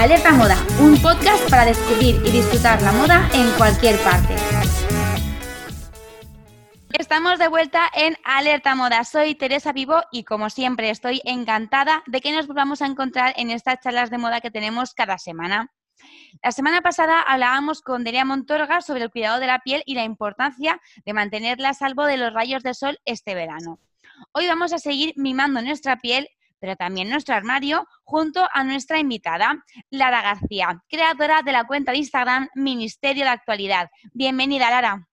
Alerta Moda, un podcast para descubrir y disfrutar la moda en cualquier parte. Estamos de vuelta en Alerta Moda. Soy Teresa Vivo y como siempre estoy encantada de que nos volvamos a encontrar en estas charlas de moda que tenemos cada semana. La semana pasada hablábamos con Delia Montorga sobre el cuidado de la piel y la importancia de mantenerla a salvo de los rayos de sol este verano. Hoy vamos a seguir mimando nuestra piel pero también nuestro armario, junto a nuestra invitada, Lara García, creadora de la cuenta de Instagram Ministerio de Actualidad. Bienvenida, Lara.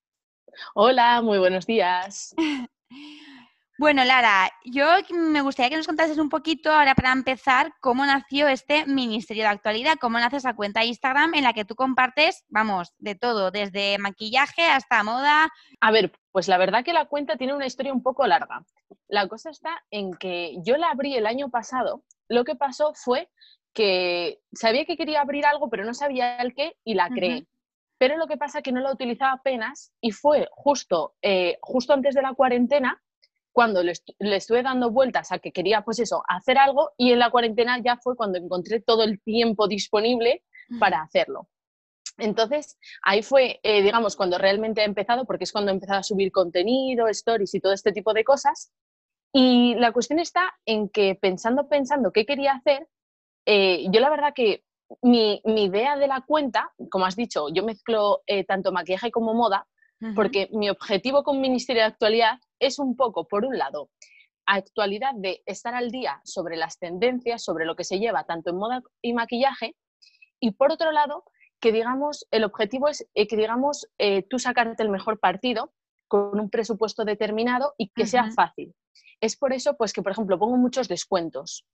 Hola, muy buenos días. Bueno, Lara, yo me gustaría que nos contases un poquito, ahora para empezar, cómo nació este Ministerio de Actualidad, cómo nace esa cuenta de Instagram en la que tú compartes, vamos, de todo, desde maquillaje hasta moda. A ver, pues la verdad que la cuenta tiene una historia un poco larga. La cosa está en que yo la abrí el año pasado, lo que pasó fue que sabía que quería abrir algo, pero no sabía el qué y la creé. Pero lo que pasa es que no la utilizaba apenas y fue justo, eh, justo antes de la cuarentena cuando le, estuve dando vueltas a que quería, pues eso, hacer algo y en la cuarentena ya fue cuando encontré todo el tiempo disponible para hacerlo. Entonces, ahí fue, eh, digamos, cuando realmente he empezado, porque es cuando he empezado a subir contenido, stories y todo este tipo de cosas. Y la cuestión está en que pensando, pensando qué quería hacer, eh, yo la verdad que mi, idea de la cuenta, como has dicho, yo mezclo eh, tanto maquillaje como moda, porque mi objetivo con Ministerio de Actualidad es un poco, por un lado, actualidad de estar al día sobre las tendencias, sobre lo que se lleva tanto en moda y maquillaje, y por otro lado, que digamos, el objetivo es eh, que digamos, eh, tú sacarte el mejor partido con un presupuesto determinado y que sea fácil. Es por eso, pues que, por ejemplo, pongo muchos descuentos.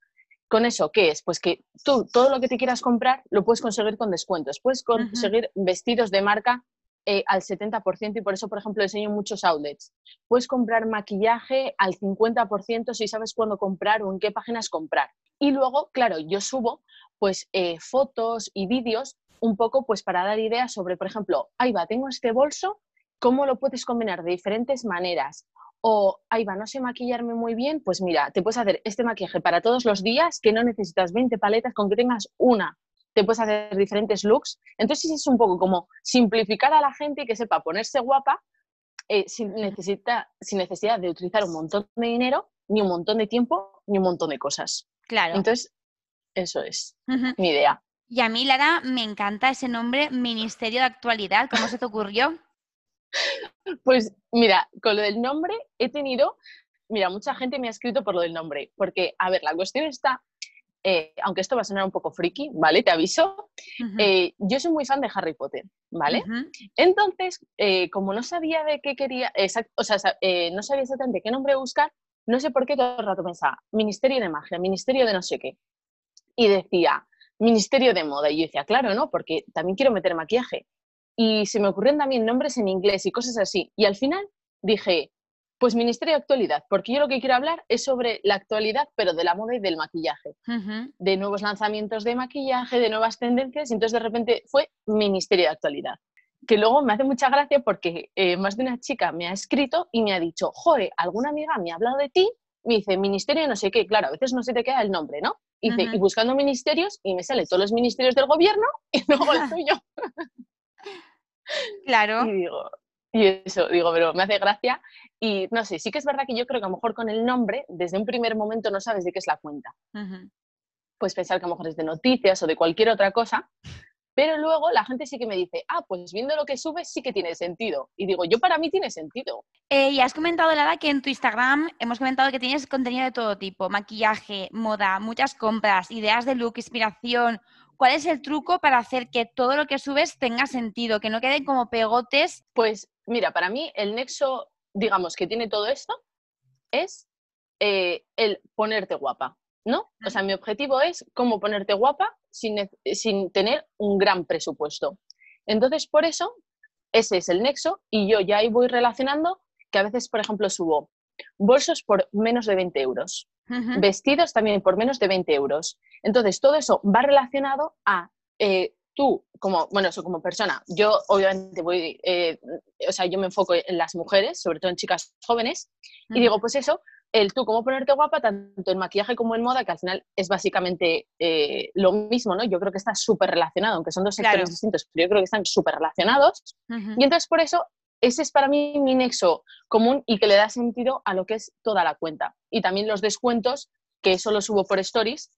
¿Con eso qué es? Pues que tú todo lo que te quieras comprar lo puedes conseguir con descuentos. Puedes conseguir vestidos de marca eh, al 70% y por eso, por ejemplo, enseño muchos outlets. Puedes comprar maquillaje al 50% si sabes cuándo comprar o en qué páginas comprar. Y luego, claro, yo subo pues eh, fotos y vídeos un poco pues para dar ideas sobre, por ejemplo, ahí va, tengo este bolso, ¿cómo lo puedes combinar de diferentes maneras? O, ahí va, no sé maquillarme muy bien, pues mira, te puedes hacer este maquillaje para todos los días que no necesitas 20 paletas, con que tengas una te puedes hacer diferentes looks. Entonces es un poco como simplificar a la gente y que sepa ponerse guapa eh, sin, necesita, sin necesidad de utilizar un montón de dinero, ni un montón de tiempo, ni un montón de cosas. Claro. Entonces, eso es mi idea. Y a mí, Lara, me encanta ese nombre, Ministerio de Actualidad. ¿Cómo se te ocurrió? Pues mira, con lo del nombre he tenido, mira, mucha gente me ha escrito por lo del nombre, porque, a ver, la cuestión está eh, aunque esto va a sonar un poco friki, ¿vale? Te aviso. Eh, yo soy muy fan de Harry Potter, ¿vale? Entonces, eh, como no sabía de qué quería, o sea, no sabía exactamente qué nombre buscar, no sé por qué todo el rato pensaba, Ministerio de Magia, Ministerio de no sé qué. Y decía, Ministerio de Moda. Y yo decía, claro, ¿no? Porque también quiero meter maquillaje. Y se me ocurrieron también nombres en inglés y cosas así. Y al final dije, pues Ministerio de Actualidad, porque yo lo que quiero hablar es sobre la actualidad, pero de la moda y del maquillaje, de nuevos lanzamientos de maquillaje, de nuevas tendencias, y entonces de repente fue Ministerio de Actualidad. Que luego me hace mucha gracia porque eh, más de una chica me ha escrito y me ha dicho, joder, alguna amiga me ha hablado de ti, me dice Ministerio de no sé qué, claro, a veces no se te queda el nombre, ¿no? Y, y buscando ministerios y me sale todos los ministerios del gobierno y luego el tuyo. Claro. Y digo, y eso, digo, pero me hace gracia. Y no sé, sí que es verdad que yo creo que a lo mejor con el nombre, desde un primer momento no sabes de qué es la cuenta. Puedes pensar que a lo mejor es de noticias o de cualquier otra cosa, pero luego la gente sí que me dice, ah, pues viendo lo que subes sí que tiene sentido. Y digo, yo para mí tiene sentido. Eh, y has comentado, Lara, que en tu Instagram hemos comentado que tienes contenido de todo tipo, maquillaje, moda, muchas compras, ideas de look, inspiración. ¿Cuál es el truco para hacer que todo lo que subes tenga sentido, que no queden como pegotes? Pues mira, para mí el nexo, digamos, que tiene todo esto es eh, el ponerte guapa, ¿no? O sea, mi objetivo es cómo ponerte guapa sin, sin tener un gran presupuesto. Entonces, por eso, ese es el nexo y yo ya ahí voy relacionando que a veces, por ejemplo, subo bolsos por menos de 20 euros, vestidos también por menos de 20 euros. Entonces, todo eso va relacionado a eh, tú, como, bueno, eso como persona, yo obviamente voy, eh, o sea, yo me enfoco en las mujeres, sobre todo en chicas jóvenes, y digo, pues eso, el tú cómo ponerte guapa, tanto en maquillaje como en moda, que al final es básicamente eh, lo mismo, ¿no? Yo creo que está súper relacionado, aunque son dos sectores distintos, pero yo creo que están súper relacionados. Y entonces por eso ese es para mí mi nexo común y que le da sentido a lo que es toda la cuenta. Y también los descuentos, que eso lo subo por stories,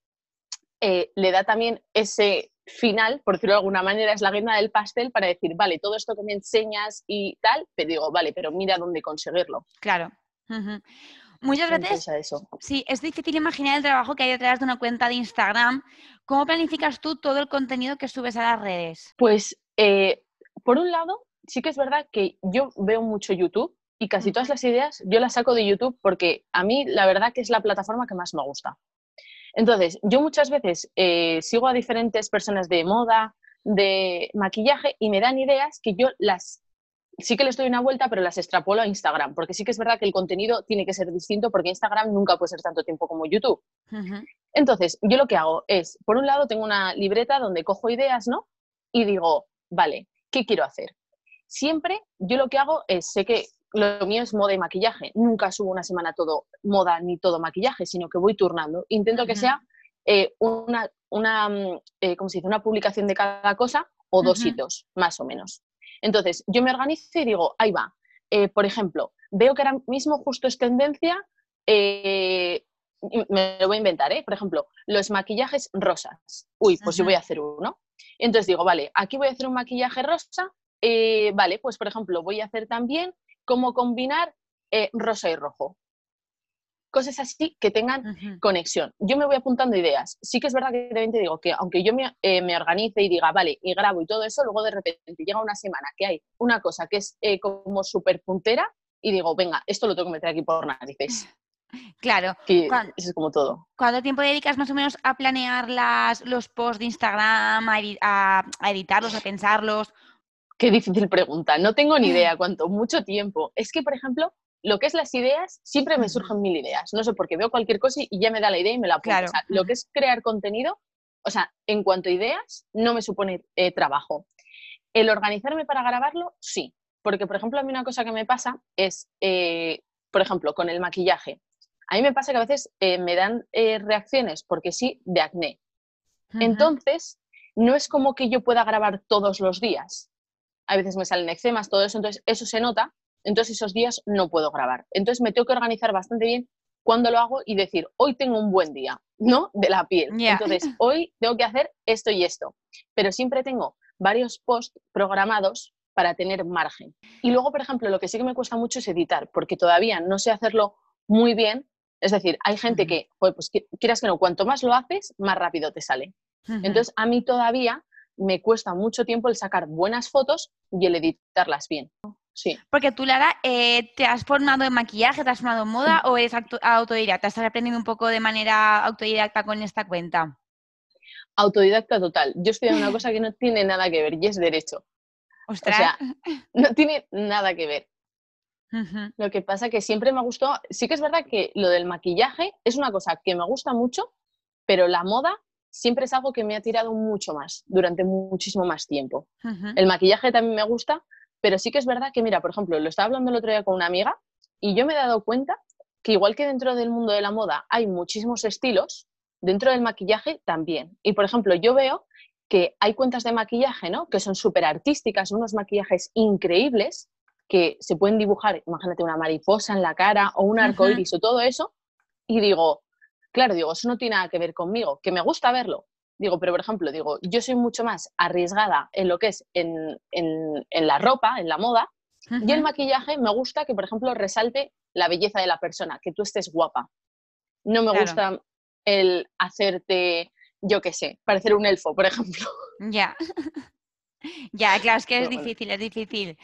eh, le da también ese final, por decirlo de alguna manera, es la guinda del pastel para decir, vale, todo esto que me enseñas y tal, te digo, vale, pero mira dónde conseguirlo. Claro. Muchas veces, eso. sí, es difícil imaginar el trabajo que hay detrás de una cuenta de Instagram. ¿Cómo planificas tú todo el contenido que subes a las redes? Pues, eh, por un lado, sí que es verdad que yo veo mucho YouTube y casi todas las ideas yo las saco de YouTube porque a mí la verdad que es la plataforma que más me gusta. Entonces, yo muchas veces eh, sigo a diferentes personas de moda, de maquillaje y me dan ideas que yo las sí que les doy una vuelta, pero las extrapolo a Instagram, porque sí que es verdad que el contenido tiene que ser distinto, porque Instagram nunca puede ser tanto tiempo como YouTube. Entonces, yo lo que hago es, por un lado, tengo una libreta donde cojo ideas, ¿no? Y digo, vale, ¿qué quiero hacer? Siempre yo lo que hago es, sé que lo mío es moda y maquillaje, nunca subo una semana todo moda ni todo maquillaje, sino que voy turnando. Intento que sea eh, una, una, mm, eh, se dice? una publicación de cada cosa o dos hitos, más o menos. Entonces, yo me organizo y digo, ahí va. Eh, por ejemplo, veo que ahora mismo justo es tendencia, me lo voy a inventar, ¿eh? Por ejemplo, los maquillajes rosas. Uy, pues yo voy a hacer uno. Entonces digo, vale, aquí voy a hacer un maquillaje rosa. Vale, pues por ejemplo, voy a hacer también cómo combinar rosa y rojo cosas así que tengan conexión. Yo me voy apuntando ideas. Sí que es verdad que te digo que aunque yo eh, me, organice y diga, vale, y grabo y todo eso, luego de repente llega una semana que hay una cosa que es eh, como súper puntera y digo, venga, esto lo tengo que meter aquí por narices. Claro. eso es como todo. ¿Cuánto tiempo dedicas más o menos a planear las, los posts de Instagram, a, a editarlos, a pensarlos? Qué difícil pregunta. No tengo ni idea cuánto, mucho tiempo. Es que, por ejemplo, lo que es las ideas, siempre me surgen mil ideas. No sé por qué veo cualquier cosa y ya me da la idea y me la apunto. lo que es crear contenido, o sea, en cuanto a ideas, no me supone eh, trabajo. El organizarme para grabarlo, sí. Porque, por ejemplo, a mí una cosa que me pasa es, eh, por ejemplo, con el maquillaje. A mí me pasa que a veces eh, me dan reacciones, porque sí, de acné. Entonces, no es como que yo pueda grabar todos los días. A veces me salen eczemas, todo eso, entonces eso se nota entonces esos días no puedo grabar. Entonces me tengo que organizar bastante bien cuando lo hago y decir, hoy tengo un buen día, ¿no? De la piel. Entonces, hoy tengo que hacer esto y esto. Pero siempre tengo varios posts programados para tener margen. Y luego, por ejemplo, lo que sí que me cuesta mucho es editar, porque todavía no sé hacerlo muy bien. Es decir, hay gente que, pues quieras que no, cuanto más lo haces, más rápido te sale. Entonces, a mí todavía me cuesta mucho tiempo el sacar buenas fotos y el editarlas bien. Sí. Porque tú, Lara, eh, ¿te has formado en maquillaje, te has formado en moda o eres autodidacta? ¿Estás aprendiendo un poco de manera autodidacta con esta cuenta? Autodidacta total. Yo estoy en una cosa que no tiene nada que ver y es derecho. O sea, no tiene nada que ver. Lo que pasa que siempre me gustó, sí que es verdad que lo del maquillaje es una cosa que me gusta mucho, pero la moda siempre es algo que me ha tirado mucho más, durante muchísimo más tiempo. El maquillaje también me gusta, pero sí que es verdad que, mira, por ejemplo, lo estaba hablando el otro día con una amiga y yo me he dado cuenta que igual que dentro del mundo de la moda hay muchísimos estilos, dentro del maquillaje también. Y, por ejemplo, yo veo que hay cuentas de maquillaje, ¿no? Que son súper artísticas, unos maquillajes increíbles que se pueden dibujar, imagínate una mariposa en la cara o un arco iris o todo eso, y digo, claro, digo, eso no tiene nada que ver conmigo, que me gusta verlo, Digo, pero por ejemplo, digo, yo soy mucho más arriesgada en lo que es en, la ropa, en la moda, y el maquillaje me gusta que, por ejemplo, resalte la belleza de la persona, que tú estés guapa. No me gusta el hacerte, yo qué sé, parecer un elfo, por ejemplo. Ya. ya, claro, es que es difícil, es difícil.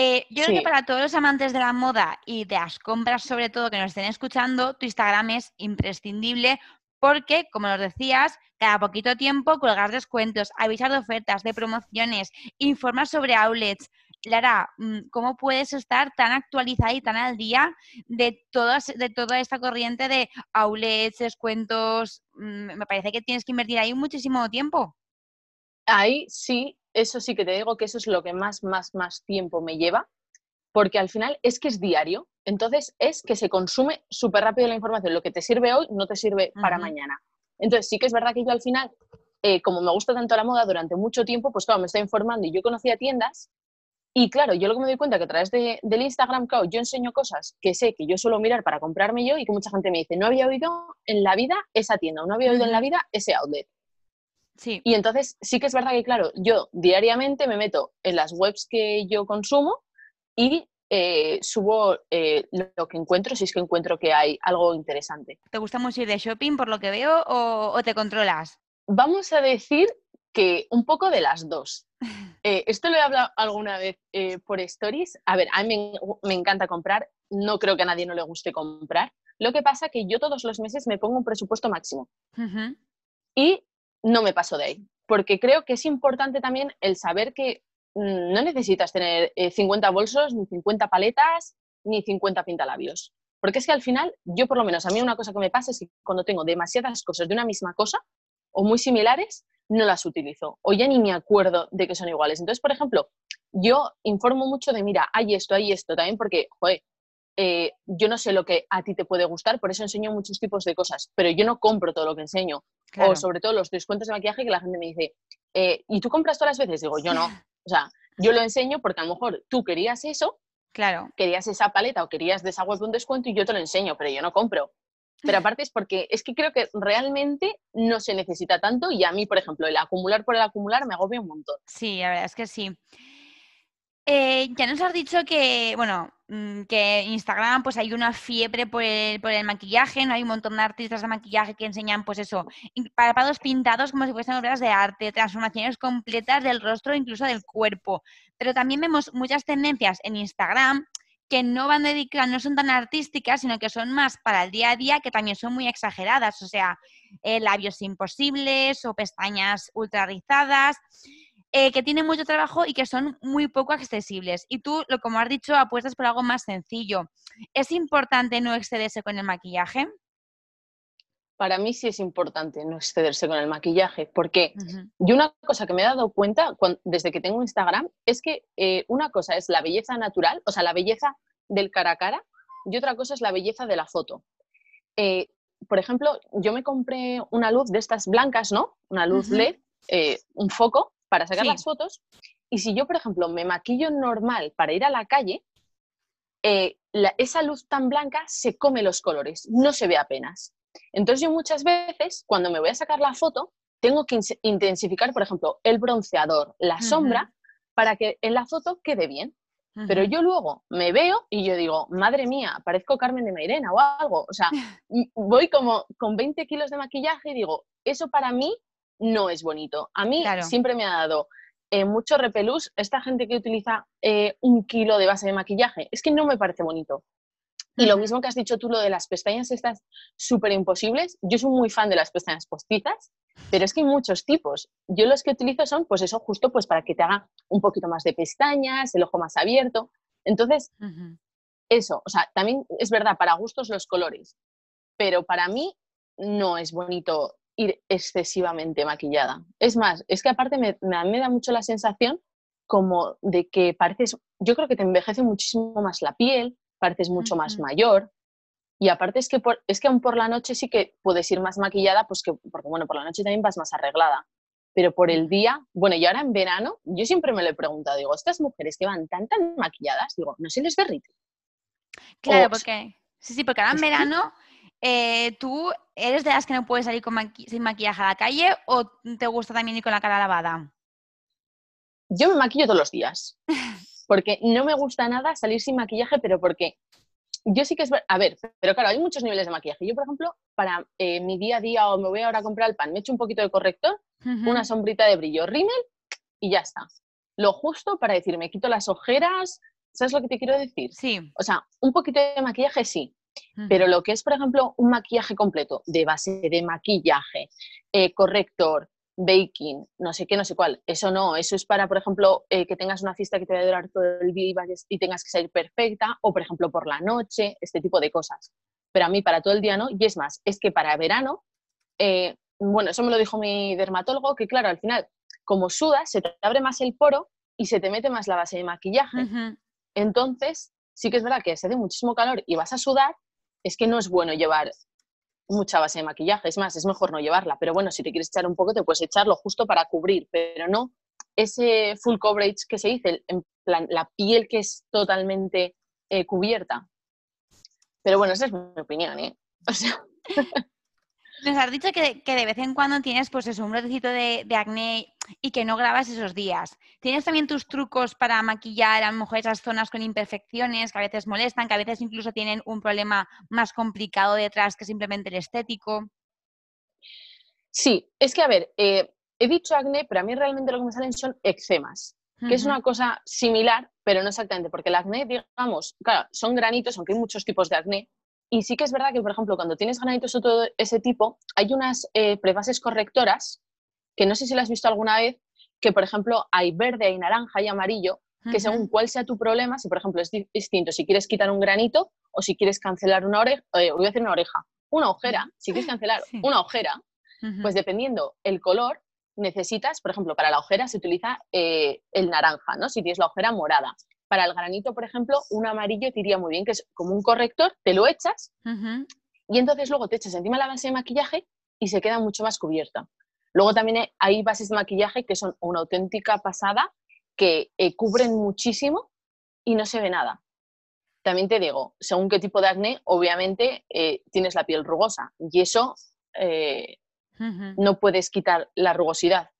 Eh, yo creo que para todos los amantes de la moda y de las compras, sobre todo, que nos estén escuchando, tu Instagram es imprescindible porque, como nos decías, cada poquito tiempo colgar descuentos, avisar de ofertas, de promociones, informar sobre outlets. Lara, mm, ¿cómo puedes estar tan actualizada y tan al día de, todas, de toda esta corriente de outlets, descuentos? Mm, me parece que tienes que invertir ahí muchísimo tiempo. Ahí sí, eso sí que te digo que eso es lo que más, más, más tiempo me lleva. porque al final es que es diario. Entonces es que se consume súper rápido la información. Lo que te sirve hoy no te sirve para mañana. Entonces sí que es verdad que yo al final, eh, como me gusta tanto la moda durante mucho tiempo, pues claro, me estoy informando y yo conocía tiendas y claro, yo lo que me doy cuenta que a través de, del Instagram, claro, yo enseño cosas que sé que yo suelo mirar para comprarme yo y que mucha gente me dice, no había oído en la vida esa tienda, no había oído en la vida ese outlet. Sí. Y entonces sí que es verdad que, claro, yo diariamente me meto en las webs que yo consumo y eh, subo eh, lo que encuentro si es que encuentro que hay algo interesante. ¿Te gusta mucho ir de shopping por lo que veo o, te controlas? Vamos a decir que un poco de las dos. Eh, esto lo he hablado alguna vez por stories. A ver, a mí me, encanta comprar, no creo que a nadie no le guste comprar. Lo que pasa que yo todos los meses me pongo un presupuesto máximo y no me paso de ahí, porque creo que es importante también el saber que Mm, no necesitas tener 50 eh, bolsos, ni 50 paletas, ni 50 pintalabios. Porque es que al final, yo por lo menos, a mí una cosa que me pasa es que cuando tengo demasiadas cosas de una misma cosa o muy similares, no las utilizo o ya ni me acuerdo de que son iguales. Entonces, por ejemplo, yo informo mucho de, mira, hay esto, hay esto, también porque, joder, eh, yo no sé lo que a ti te puede gustar, por eso enseño muchos tipos de cosas, pero yo no compro todo lo que enseño. O sobre todo los descuentos de maquillaje que la gente me dice, eh, ¿y tú compras todas las veces? Digo, yo no. O sea, yo lo enseño porque a lo mejor tú querías eso, claro. querías esa paleta o querías de esa web un descuento y yo te lo enseño, pero yo no compro. Pero aparte es porque es que creo que realmente no se necesita tanto y a mí, por ejemplo, el acumular por el acumular me agobia un montón. Sí, la verdad es que sí. Eh, ya nos has dicho que, bueno, mm, que Instagram pues hay una fiebre por el, por el, maquillaje, ¿no? Hay un montón de artistas de maquillaje que enseñan, pues eso, párpados pintados como si fuesen obras de arte, transformaciones completas del rostro, incluso del cuerpo. Pero también vemos muchas tendencias en Instagram que no van dedicadas, no son tan artísticas, sino que son más para el día a día, que también son muy exageradas, o sea, eh, labios imposibles o pestañas ultra rizadas. Eh, que tienen mucho trabajo y que son muy poco accesibles. Y tú, lo como has dicho, apuestas por algo más sencillo. ¿Es importante no excederse con el maquillaje? Para mí sí es importante no excederse con el maquillaje, porque yo una cosa que me he dado cuenta desde que tengo Instagram es que eh, una cosa es la belleza natural, o sea, la belleza del cara a cara, y otra cosa es la belleza de la foto. Eh, por ejemplo, yo me compré una luz de estas blancas, ¿no? Una luz LED, un foco, para sacar las fotos. Y si yo, por ejemplo, me maquillo normal para ir a la calle, eh, esa luz tan blanca se come los colores, no se ve apenas. Entonces yo muchas veces, cuando me voy a sacar la foto, tengo que intensificar, por ejemplo, el bronceador, la sombra, para que en la foto quede bien. Pero yo luego me veo y yo digo, madre mía, parezco Carmen de Mairena o algo. O sea, voy como con 20 kilos de maquillaje y digo, eso para mí no es bonito. A mí siempre me ha dado eh, mucho repelús esta gente que utiliza eh, un kilo de base de maquillaje. Es que no me parece bonito. Y lo mismo que has dicho tú, lo de las pestañas estas súper imposibles. Yo soy muy fan de las pestañas postizas, pero es que hay muchos tipos. Yo los que utilizo son, pues eso, justo pues para que te haga un poquito más de pestañas, el ojo más abierto. Entonces, eso, o sea, también es verdad, para gustos los colores, pero para mí no es bonito ir excesivamente maquillada. Es más, es que aparte me, me, da mucho la sensación como de que pareces, yo creo que te envejece muchísimo más la piel, pareces mucho más mayor. Y aparte es que, es que aún por la noche sí que puedes ir más maquillada, pues que, porque bueno, por la noche también vas más arreglada. Pero por el día, bueno, y ahora en verano, yo siempre me lo he preguntado, digo, estas mujeres que van tan, tan maquilladas, digo, ¿no se les derrite? Claro, porque, sí, sí, porque ahora en verano eh, ¿tú eres de las que no puedes salir sin maquillaje a la calle o te gusta también ir con la cara lavada? Yo me maquillo todos los días, porque no me gusta nada salir sin maquillaje, pero porque yo sí que es... A ver, pero claro, hay muchos niveles de maquillaje. Yo, por ejemplo, para eh, mi día a día o me voy ahora a comprar el pan, me echo un poquito de corrector, una sombrita de brillo, rímel y ya está. Lo justo para decir, me quito las ojeras, ¿sabes lo que te quiero decir? Sí. O sea, un poquito de maquillaje sí, pero lo que es, por ejemplo, un maquillaje completo de base de maquillaje, eh, corrector, baking, no sé qué, no sé cuál, eso no, eso es para, por ejemplo, eh, que tengas una fiesta que te va a durar todo el día y, tengas que salir perfecta, o por ejemplo por la noche, este tipo de cosas. Pero a mí para todo el día no, y es más, es que para verano, eh, bueno, eso me lo dijo mi dermatólogo, que claro, al final, como sudas, se te abre más el poro y se te mete más la base de maquillaje. Entonces, sí que es verdad que si hace muchísimo calor y vas a sudar, es que no es bueno llevar mucha base de maquillaje, es más, es mejor no llevarla, pero bueno, si te quieres echar un poco, te puedes echarlo justo para cubrir, pero no ese full coverage que se dice, en plan, la piel que es totalmente eh, cubierta. Pero bueno, esa es mi opinión, ¿eh? O sea... Nos has dicho que, de vez en cuando tienes pues un brotecito de, acné y que no grabas esos días. ¿Tienes también tus trucos para maquillar a lo mejor esas zonas con imperfecciones que a veces molestan, que a veces incluso tienen un problema más complicado detrás que simplemente el estético? Sí, es que a ver, eh, he dicho acné, pero a mí realmente lo que me salen son eczemas, que es una cosa similar, pero no exactamente, porque el acné, digamos, claro, son granitos, aunque hay muchos tipos de acné, y sí que es verdad que, por ejemplo, cuando tienes granitos o todo ese tipo, hay unas eh, prefases correctoras, que no sé si las has visto alguna vez, que, por ejemplo, hay verde, hay naranja, y amarillo, que según cuál sea tu problema, si, por ejemplo, es distinto, si quieres quitar un granito o si quieres cancelar una oreja, eh, voy a decir una oreja, una ojera, si quieres cancelar una ojera, pues dependiendo el color, necesitas, por ejemplo, para la ojera se utiliza eh, el naranja, ¿no? Si tienes la ojera morada. Para el granito, por ejemplo, un amarillo te iría muy bien, que es como un corrector, te lo echas y entonces luego te echas encima la base de maquillaje y se queda mucho más cubierta. Luego también hay bases de maquillaje que son una auténtica pasada, que eh, cubren muchísimo y no se ve nada. También te digo, según qué tipo de acné, obviamente eh, tienes la piel rugosa y eso eh, no puedes quitar la rugosidad.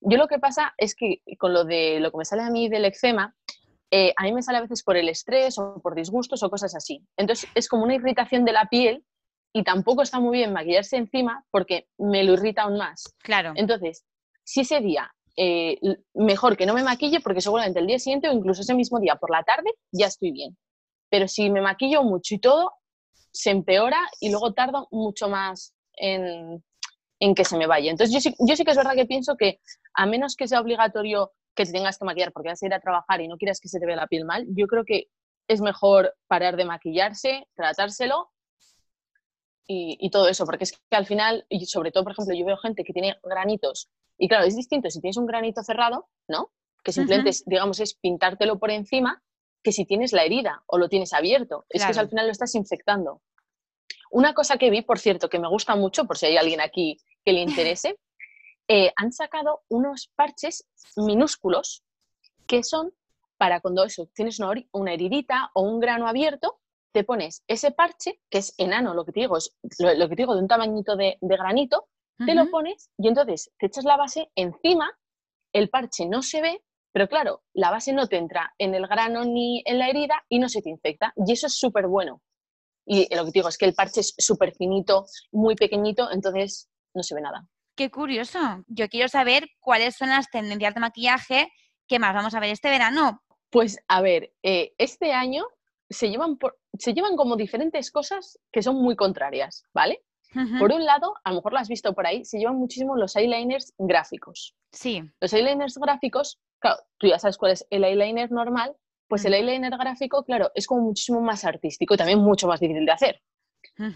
Yo lo que pasa es que con lo de lo que me sale a mí del eczema, eh, a mí me sale a veces por el estrés o por disgustos o cosas así. Entonces es como una irritación de la piel y tampoco está muy bien maquillarse encima porque me lo irrita aún más. Claro. Entonces, si ese día eh, mejor que no me maquille porque seguramente el día siguiente o incluso ese mismo día por la tarde ya estoy bien. Pero si me maquillo mucho y todo, se empeora y luego tardo mucho más en, en que se me vaya. Entonces yo sí, yo sí que es verdad que pienso que a menos que sea obligatorio que te tengas que maquillar porque vas a ir a trabajar y no quieras que se te vea la piel mal, yo creo que es mejor parar de maquillarse, tratárselo y, todo eso, porque es que al final, y sobre todo, por ejemplo, yo veo gente que tiene granitos, y claro, es distinto si tienes un granito cerrado, ¿no? Que simplemente, digamos, es pintártelo por encima, que si tienes la herida o lo tienes abierto. Es que al final lo estás infectando. Una cosa que vi, por cierto, que me gusta mucho, por si hay alguien aquí que le interese, eh, han sacado unos parches minúsculos que son para cuando eso, tienes una, una, heridita o un grano abierto, te pones ese parche, que es enano, lo que te digo, es lo, que te digo de un tamañito de, granito, te lo pones y entonces te echas la base encima, el parche no se ve, pero claro, la base no te entra en el grano ni en la herida y no se te infecta. Y eso es súper bueno. Y lo que te digo es que el parche es súper finito, muy pequeñito, entonces no se ve nada. Qué curioso. Yo quiero saber cuáles son las tendencias de maquillaje que más vamos a ver este verano. Pues a ver, eh, este año se llevan, se llevan como diferentes cosas que son muy contrarias, ¿vale? Por un lado, a lo mejor lo has visto por ahí, se llevan muchísimo los eyeliners gráficos. Sí. Los eyeliners gráficos, claro, tú ya sabes cuál es el eyeliner normal, pues el eyeliner gráfico, claro, es como muchísimo más artístico y también mucho más difícil de hacer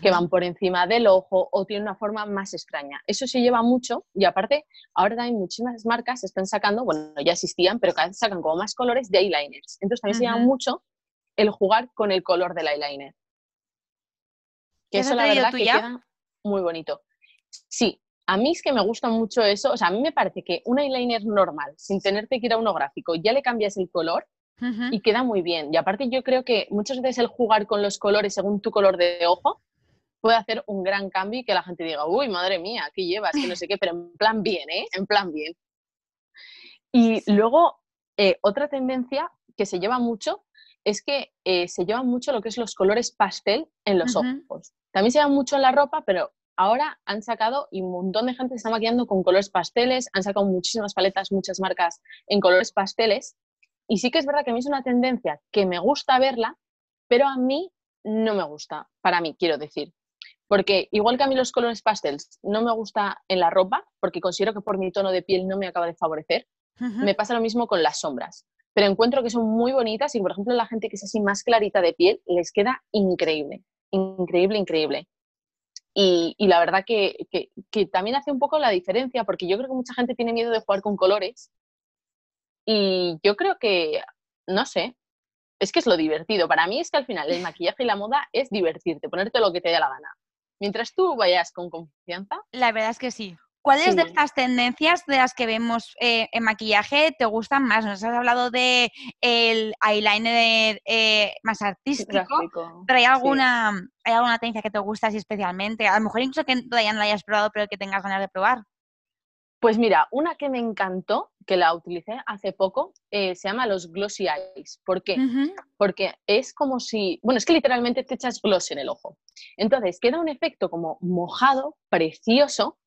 que van por encima del ojo o tienen una forma más extraña. Eso se lleva mucho y aparte ahora también muchísimas marcas están sacando, bueno, ya existían, pero cada vez sacan como más colores de eyeliners. Entonces también se lleva mucho el jugar con el color del eyeliner. Que eso la verdad que queda muy bonito. Sí, a mí es que me gusta mucho eso, o sea, a mí me parece que un eyeliner normal, sin tenerte que ir a uno gráfico, ya le cambias el color y queda muy bien. Y aparte yo creo que muchas veces el jugar con los colores según tu color de ojo puede hacer un gran cambio y que la gente diga, uy, madre mía, ¿qué llevas? Que no sé qué, pero en plan bien, ¿eh? En plan bien. Y luego, eh, otra tendencia que se lleva mucho es que eh, se lleva mucho lo que es los colores pastel en los ojos. También se lleva mucho en la ropa, pero ahora han sacado y un montón de gente se está maquillando con colores pasteles, han sacado muchísimas paletas, muchas marcas en colores pasteles. Y sí que es verdad que a mí es una tendencia que me gusta verla, pero a mí no me gusta, para mí, quiero decir. Porque igual que a mí los colores pastels no me gusta en la ropa, porque considero que por mi tono de piel no me acaba de favorecer, me pasa lo mismo con las sombras. Pero encuentro que son muy bonitas y, por ejemplo, la gente que es así más clarita de piel les queda increíble, increíble, increíble. Y, la verdad que, que, también hace un poco la diferencia, porque yo creo que mucha gente tiene miedo de jugar con colores. Y yo creo que, no sé, es que es lo divertido. Para mí es que al final el maquillaje y la moda es divertirte, ponerte lo que te dé la gana. Mientras tú vayas con confianza. La verdad es que sí. ¿Cuáles de estas tendencias de las que vemos eh, en maquillaje te gustan más? Nos has hablado de el eyeliner eh, más artístico, pero ¿hay alguna, ¿hay alguna tendencia que te gusta así especialmente? A lo mejor incluso que todavía no la hayas probado, pero que tengas ganas de probar. Pues mira, una que me encantó, que la utilicé hace poco, eh, se llama los glossy eyes. ¿Por qué? Porque es como si, bueno, es que literalmente te echas gloss en el ojo. Entonces queda un efecto como mojado, precioso,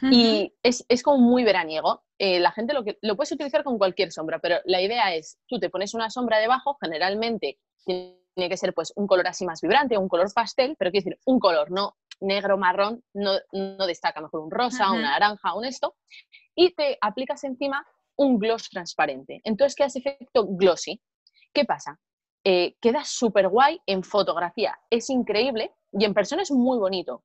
y es, como muy veraniego. Eh, la gente lo, que, lo puedes utilizar con cualquier sombra, pero la idea es, tú te pones una sombra debajo, generalmente tiene que ser pues un color así más vibrante, un color pastel, pero quiero decir, un color, no negro, marrón, no, destaca mejor un rosa, una naranja, un esto, y te aplicas encima un gloss transparente. Entonces queda ese efecto glossy. ¿Qué pasa? Eh, queda súper guay en fotografía, es increíble y en persona es muy bonito.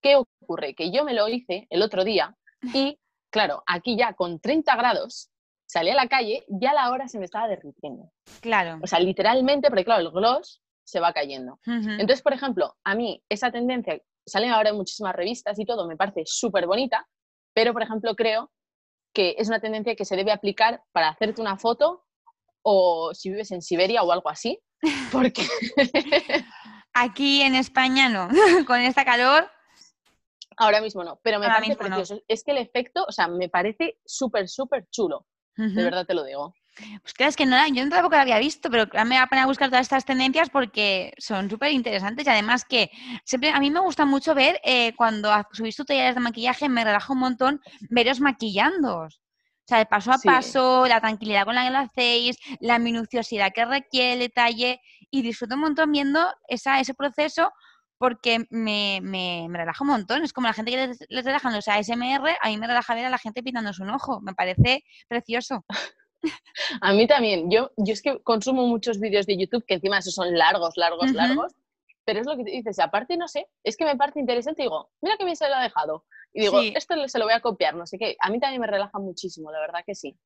¿Qué ocurre? Que yo me lo hice el otro día y, claro, aquí ya con 30 grados, salí a la calle, ya la hora se me estaba derritiendo. Claro. O sea, literalmente, porque claro, el gloss se va cayendo. Entonces, por ejemplo, a mí esa tendencia, salen ahora en muchísimas revistas y todo, me parece súper bonita, pero, por ejemplo, creo que es una tendencia que se debe aplicar para hacerte una foto o si vives en Siberia o algo así, porque... Aquí en España no, con esta calor Ahora mismo no, pero me parece precioso. Es que el efecto, o sea, me parece súper, súper chulo. De verdad te lo digo. Pues claro, es que no, yo tampoco lo había visto, pero me da pena buscar todas estas tendencias porque son súper interesantes y además que siempre a mí me gusta mucho ver eh, cuando subís tutoriales de maquillaje, me relaja un montón veros maquillando. O sea, de paso a paso, la tranquilidad con la que lo hacéis, la minuciosidad que requiere el detalle y disfruto un montón viendo esa, ese proceso porque me, me, relaja un montón. Es como la gente que les, les relajan los ASMR, a mí me relaja ver a la gente pintándose un ojo. Me parece precioso. A mí también. Yo, yo es que consumo muchos vídeos de YouTube que encima esos son largos, largos, largos. Pero es lo que dices, aparte, no sé, es que me parece interesante y digo, mira que bien se lo ha dejado. Y digo, esto se lo voy a copiar, no sé qué. A mí también me relaja muchísimo, la verdad que sí.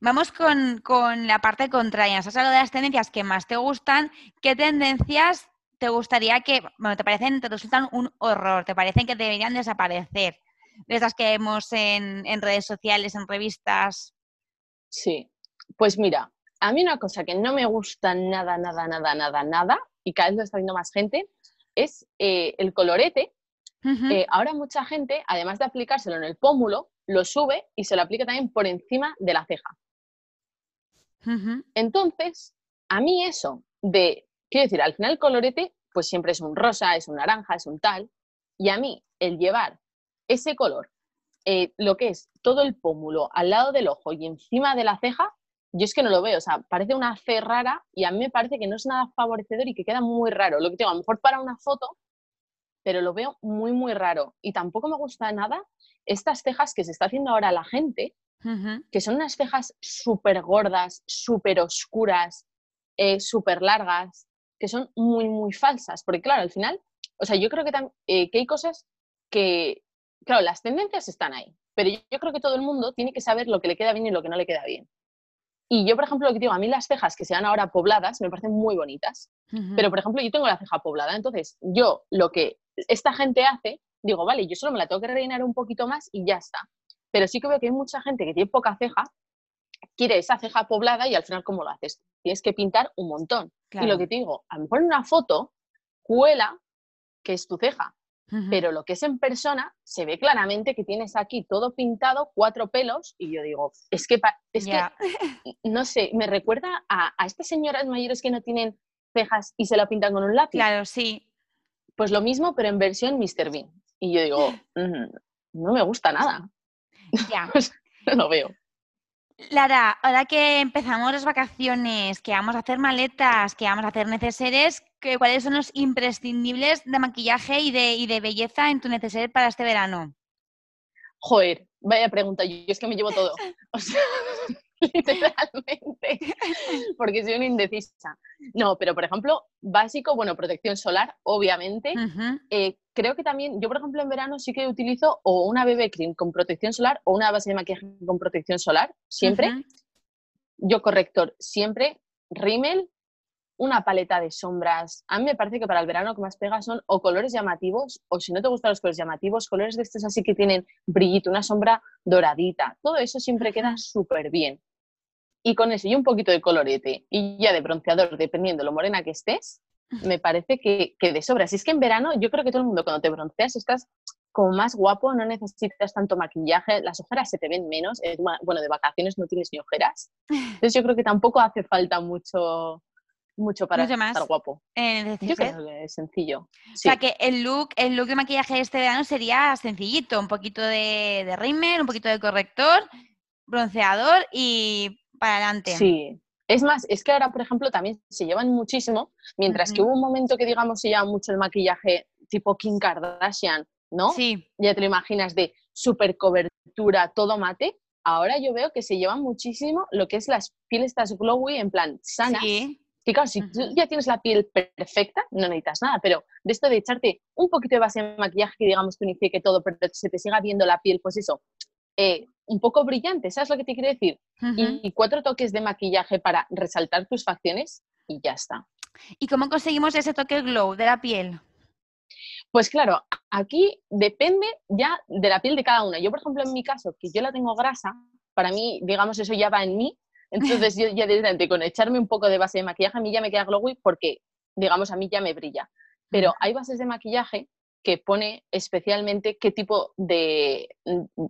Vamos con, con, la parte contraria. Has hablado de las tendencias que más te gustan. ¿Qué tendencias te gustaría que, bueno, te parecen, te resultan un horror, te parecen que deberían desaparecer, de esas que vemos en, redes sociales, en revistas? Sí, pues mira, a mí una cosa que no me gusta nada, nada, nada, nada, nada, y cada vez lo está viendo más gente, es eh, el colorete. Eh, ahora mucha gente, además de aplicárselo en el pómulo, lo sube y se lo aplica también por encima de la ceja. Entonces, a mí eso de Quiero decir, al final el colorete pues siempre es un rosa, es un naranja, es un tal. Y a mí el llevar ese color, eh, lo que es todo el pómulo al lado del ojo y encima de la ceja, yo es que no lo veo, o sea, parece una C rara y a mí me parece que no es nada favorecedor y que queda muy raro. Lo que tengo, a lo mejor para una foto, pero lo veo muy, muy raro. Y tampoco me gusta nada estas cejas que se está haciendo ahora la gente, que son unas cejas súper gordas, súper oscuras, eh, súper largas, que son muy, muy falsas, porque claro, al final, o sea, yo creo que, eh, que hay cosas que, claro, las tendencias están ahí, pero yo, creo que todo el mundo tiene que saber lo que le queda bien y lo que no le queda bien. Y yo, por ejemplo, lo que digo, a mí las cejas que sean ahora pobladas me parecen muy bonitas, pero por ejemplo, yo tengo la ceja poblada, entonces yo lo que esta gente hace, digo, vale, yo solo me la tengo que rellenar un poquito más y ya está. Pero sí que veo que hay mucha gente que tiene poca ceja, quiere esa ceja poblada y al final, ¿cómo lo haces? Tienes que pintar un montón. Y lo que te digo, a lo mejor en una foto cuela que es tu ceja, pero lo que es en persona se ve claramente que tienes aquí todo pintado, cuatro pelos, y yo digo, es que, es que no sé, me recuerda a, estas señoras mayores que no tienen cejas y se la pintan con un lápiz. Claro, sí. Pues lo mismo, pero en versión Mr. Bean. Y yo digo, no me gusta nada. Ya. no lo veo. Lara, ahora que empezamos las vacaciones, que vamos a hacer maletas, que vamos a hacer neceseres, ¿cuáles son los imprescindibles de maquillaje y de, y de belleza en tu neceser para este verano? Joder, vaya pregunta, yo es que me llevo todo. O sea, literalmente, porque soy una indecisa. No, pero por ejemplo, básico, bueno, protección solar, obviamente. Eh, creo que también, yo por ejemplo en verano sí que utilizo o una BB cream con protección solar o una base de maquillaje con protección solar, siempre. Yo corrector, siempre. rímel, una paleta de sombras. A mí me parece que para el verano lo que más pega son o colores llamativos, o si no te gustan los colores llamativos, colores de estos así que tienen brillito, una sombra doradita. Todo eso siempre queda súper bien. Y con eso y un poquito de colorete y ya de bronceador, dependiendo lo morena que estés, me parece que, que de sobra. Si es que en verano yo creo que todo el mundo cuando te bronceas estás como más guapo, no necesitas tanto maquillaje, las ojeras se te ven menos, bueno, de vacaciones no tienes ni ojeras, entonces yo creo que tampoco hace falta mucho, mucho para estar guapo. yo creo que es sencillo. O sea que el look, el look de maquillaje de este verano sería sencillito, un poquito de, de rímel, un poquito de corrector, bronceador y para adelante. Sí, es más, es que ahora, por ejemplo, también se llevan muchísimo, mientras que hubo un momento que, digamos, se lleva mucho el maquillaje tipo Kim Kardashian, ¿no? Sí. Ya te lo imaginas de super cobertura, todo mate. Ahora yo veo que se llevan muchísimo lo que es las pieles estas glowy en plan sanas. Sí. Que claro, si tú ya tienes la piel perfecta, no necesitas nada, pero de esto de echarte un poquito de base de maquillaje que digamos que unifique todo, pero se te siga viendo la piel, pues eso, eh, un poco brillante, ¿sabes lo que te quiere decir? y, cuatro toques de maquillaje para resaltar tus facciones y ya está. ¿Y cómo conseguimos ese toque glow de la piel? Pues claro, aquí depende ya de la piel de cada una. Yo, por ejemplo, en mi caso, que yo la tengo grasa, para mí, digamos, eso ya va en mí. Entonces, yo ya directamente con echarme un poco de base de maquillaje, a mí ya me queda glowy porque, digamos, a mí ya me brilla. Pero hay bases de maquillaje que pone especialmente qué tipo de,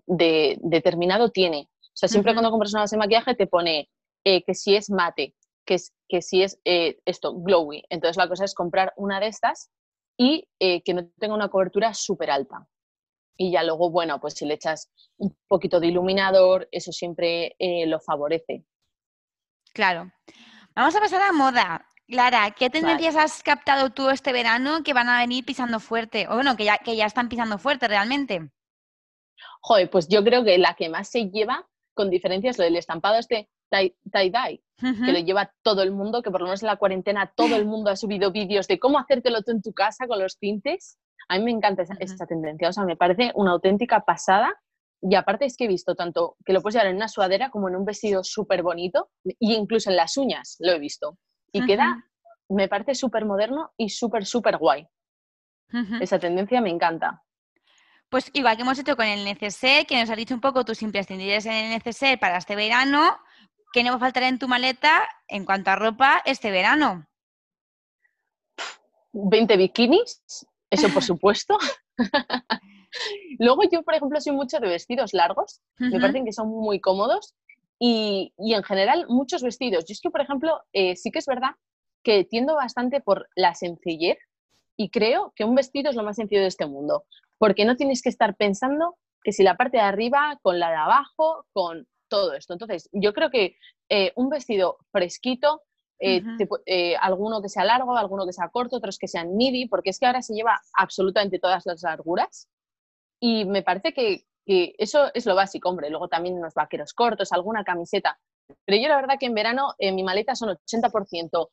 determinado tiene. O sea, siempre cuando compras una base de maquillaje te pone eh, que si es mate, que, es, que si es eh, esto, glowy. Entonces la cosa es comprar una de estas y eh, que no tenga una cobertura súper alta. Y ya luego, bueno, pues si le echas un poquito de iluminador, eso siempre lo favorece. Claro. Vamos a pasar a moda. Clara, ¿qué tendencias has captado tú este verano que van a venir pisando fuerte? O bueno, que ya, que ya están pisando fuerte realmente. Joder, pues yo creo que la que más se lleva, con diferencia, es lo del estampado este tie-dye, que lo lleva todo el mundo, que por lo menos en la cuarentena todo el mundo ha subido vídeos de cómo hacértelo tú en tu casa con los tintes. A mí me encanta esa, tendencia, o sea, me parece una auténtica pasada. Y aparte es que he visto tanto que lo puedes llevar en una sudadera como en un vestido súper bonito, e incluso en las uñas lo he visto. Y queda, me parece súper moderno y súper, súper guay. Esa tendencia me encanta. Pues igual que hemos hecho con el NCC, que nos has dicho un poco tus imprescindibles en el NCC para este verano, ¿qué no va a faltar en tu maleta en cuanto a ropa este verano? 20 bikinis, eso por supuesto. Luego yo, por ejemplo, soy mucho de vestidos largos, me parecen que son muy cómodos y, en general muchos vestidos. Yo es que, por ejemplo, eh, sí que es verdad que tiendo bastante por la sencillez y creo que un vestido es lo más sencillo de este mundo, porque no tienes que estar pensando que si la parte de arriba con la de abajo, con todo esto. Entonces, yo creo que eh, un vestido fresquito, eh, eh, alguno que sea largo, alguno que sea corto, otros que sean midi, porque es que ahora se lleva absolutamente todas las larguras y me parece que, eso es lo básico, hombre. Luego también unos vaqueros cortos, alguna camiseta. Pero yo la verdad que en verano en mi maleta son 80%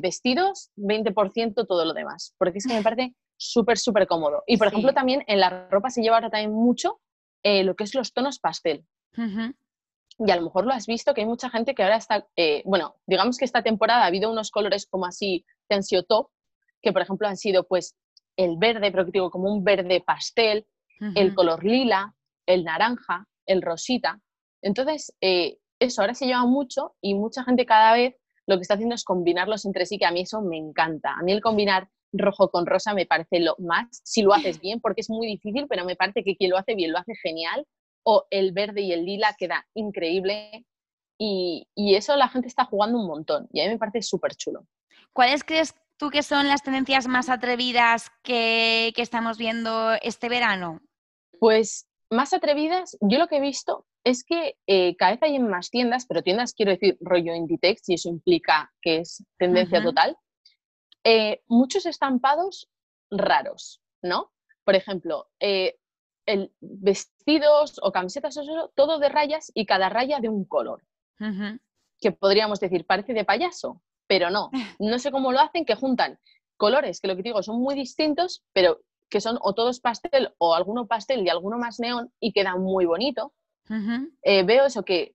vestidos, 20% todo lo demás, porque es que me parece súper, súper cómodo. Y por ejemplo también en la ropa se lleva ahora también mucho lo que es los tonos pastel y a lo mejor lo has visto, que hay mucha gente que ahora está, eh, bueno, digamos que esta temporada ha habido unos colores como así que han sido top, que por ejemplo han sido pues el verde, pero que digo como un verde pastel, el color lila, el naranja, el rosita. Entonces, eh, eso ahora se lleva mucho y mucha gente cada vez lo que está haciendo es combinarlos entre sí, que a mí eso me encanta. A mí el combinar rojo con rosa me parece lo más, si lo haces bien, porque es muy difícil, pero me parece que quien lo hace bien lo hace genial o el verde y el lila queda increíble y, eso la gente está jugando un montón y a mí me parece súper chulo. ¿Cuáles crees tú que son las tendencias más atrevidas que, estamos viendo este verano? Pues más atrevidas, yo lo que he visto es que eh, cada vez hay en más tiendas, pero tiendas quiero decir rollo Inditex y eso implica que es tendencia total, eh, muchos estampados raros, ¿no? Por ejemplo, eh, el, vestidos o camisetas, todo de rayas y cada raya de un color. Que podríamos decir, parece de payaso, pero no. No sé cómo lo hacen, que juntan colores, que lo que digo son muy distintos, pero que son o todos pastel o alguno pastel y alguno más neón y queda muy bonito. Eh, veo eso que